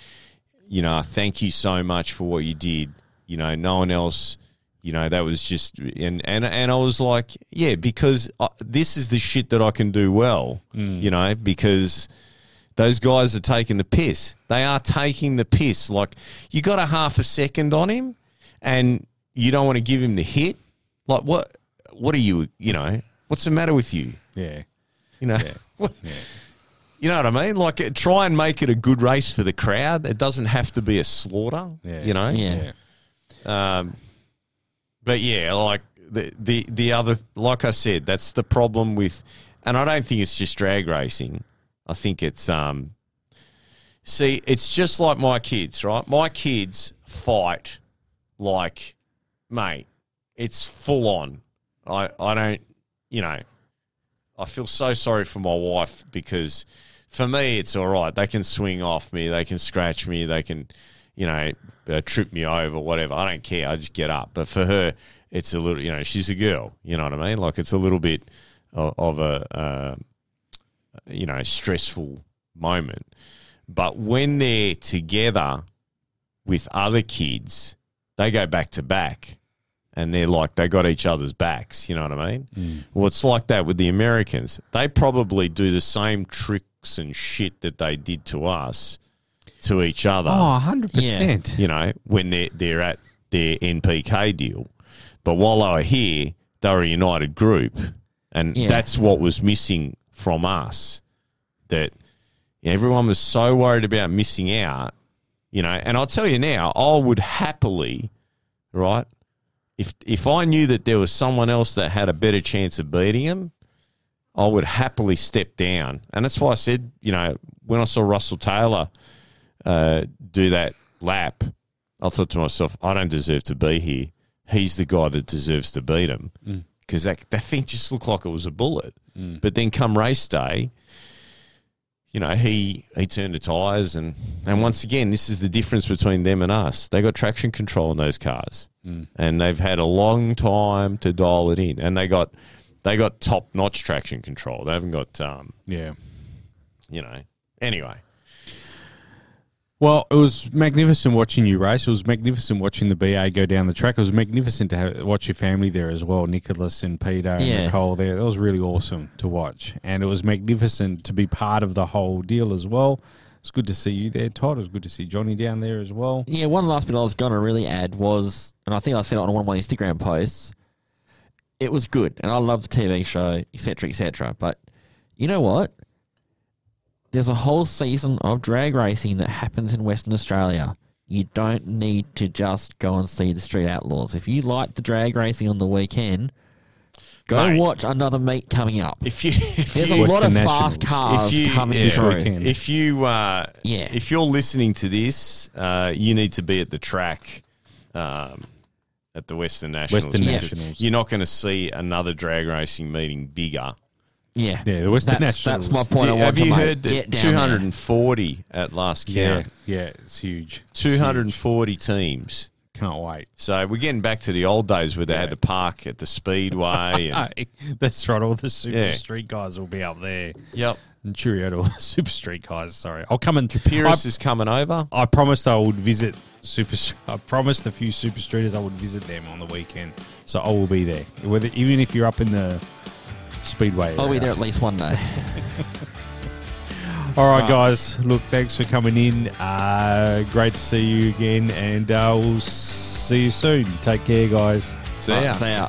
you know, thank you so much for what you did. You know, no one else. You know, that was just and and and I was like, yeah, because uh, this is the shit that I can do well. You know, because those guys are taking the piss. They are taking the piss. Like you got a half a second on him, and you don't want to give him the hit. Like what? What are you? You know, what's the matter with you? Yeah, You know, What- you know what I mean? Like try and make it a good race for the crowd. It doesn't have to be a slaughter. yeah, You know. Yeah. Um, but yeah, like the, the the other, like I said, that's the problem with, and I don't think it's just drag racing. I think it's um. See, it's just like my kids, right? My kids fight like, mate, it's full on. I I don't, you know, I feel so sorry for my wife because for me it's all right. They can swing off me, they can scratch me, they can, you know, uh, trip me over, whatever. I don't care. I just get up. But for her, it's a little, you know, she's a girl. You know what I mean? Like it's a little bit of, of a, uh, you know, stressful moment. But when they're together with other kids, they go back to back and they're like they got each other's backs. You know what I mean? Well, it's like that with the Americans. They probably do the same tricks and shit that they did to us to each other. Oh, 100%. You know, when they're they're at their NPK deal, but while they were here, they were a united group, and Yeah. that's what was missing from us. That everyone was so worried about missing out. You know, and I'll tell you now, I would happily, right, if if I knew that there was someone else that had a better chance of beating him, I would happily step down. And that's why I said, you know, when I saw Russell Taylor uh, do that lap, I thought to myself, I don't deserve to be here. He's the guy that deserves to beat him because that that thing just looked like it was a bullet. But then come race day, you know, he he turned the tires and and once again, this is the difference between them and us. They got traction control in those cars, and they've had a long time to dial it in, and they got they got top notch traction control. They haven't got um, Yeah. you know. Anyway, Well, it was magnificent watching you race. It was magnificent watching the BA go down the track. It was magnificent to have, watch your family there as well, Nicholas and Peter and Yeah. Nicole there. That was really awesome to watch, and it was magnificent to be part of the whole deal as well. It's good to see you there, Todd. It was good to see Johnny down there as well. Yeah, one last bit I was going to really add was, and I think I said it on one of my Instagram posts. It was good, and I love the TV show, etc., etc. But you know what? There's a whole season of drag racing that happens in Western Australia. You don't need to just go and see the Street Outlaws. If you like the drag racing on the weekend, go Mate. watch another meet coming up. If you, if There's you, a lot of Western fast Nationals. cars If you- coming yeah. through. Weekend. if you, uh, Yeah. if you're listening to this, uh, you need to be at the track, um, at the Western Nationals. Western Nationals. You're not going to see another drag racing meeting bigger. Yeah, Yeah, the Western that's, Nationals. That's my point. Do- want have to you make. heard that 240 at last Yeah, count? yeah, yeah, it's huge. 240 teams. Can't wait. So we're getting back to the old days where they Yeah. had to park at the speedway. And, that's right. All the Super Yeah. Street guys will be up there. yep. And cheerio to all the Super Street guys. Sorry, I'll come and Pyrrhus is coming over. I promised I would visit Super. I promised a few Super Streeters I would visit them on the weekend, so I will be there. Whether even if you're up in the Speedway. I'll be there at least one day. All right, Right. guys. Look, thanks for coming in. Uh, great to see you again, and uh, we'll see you soon. Take care, guys. See ya. See ya.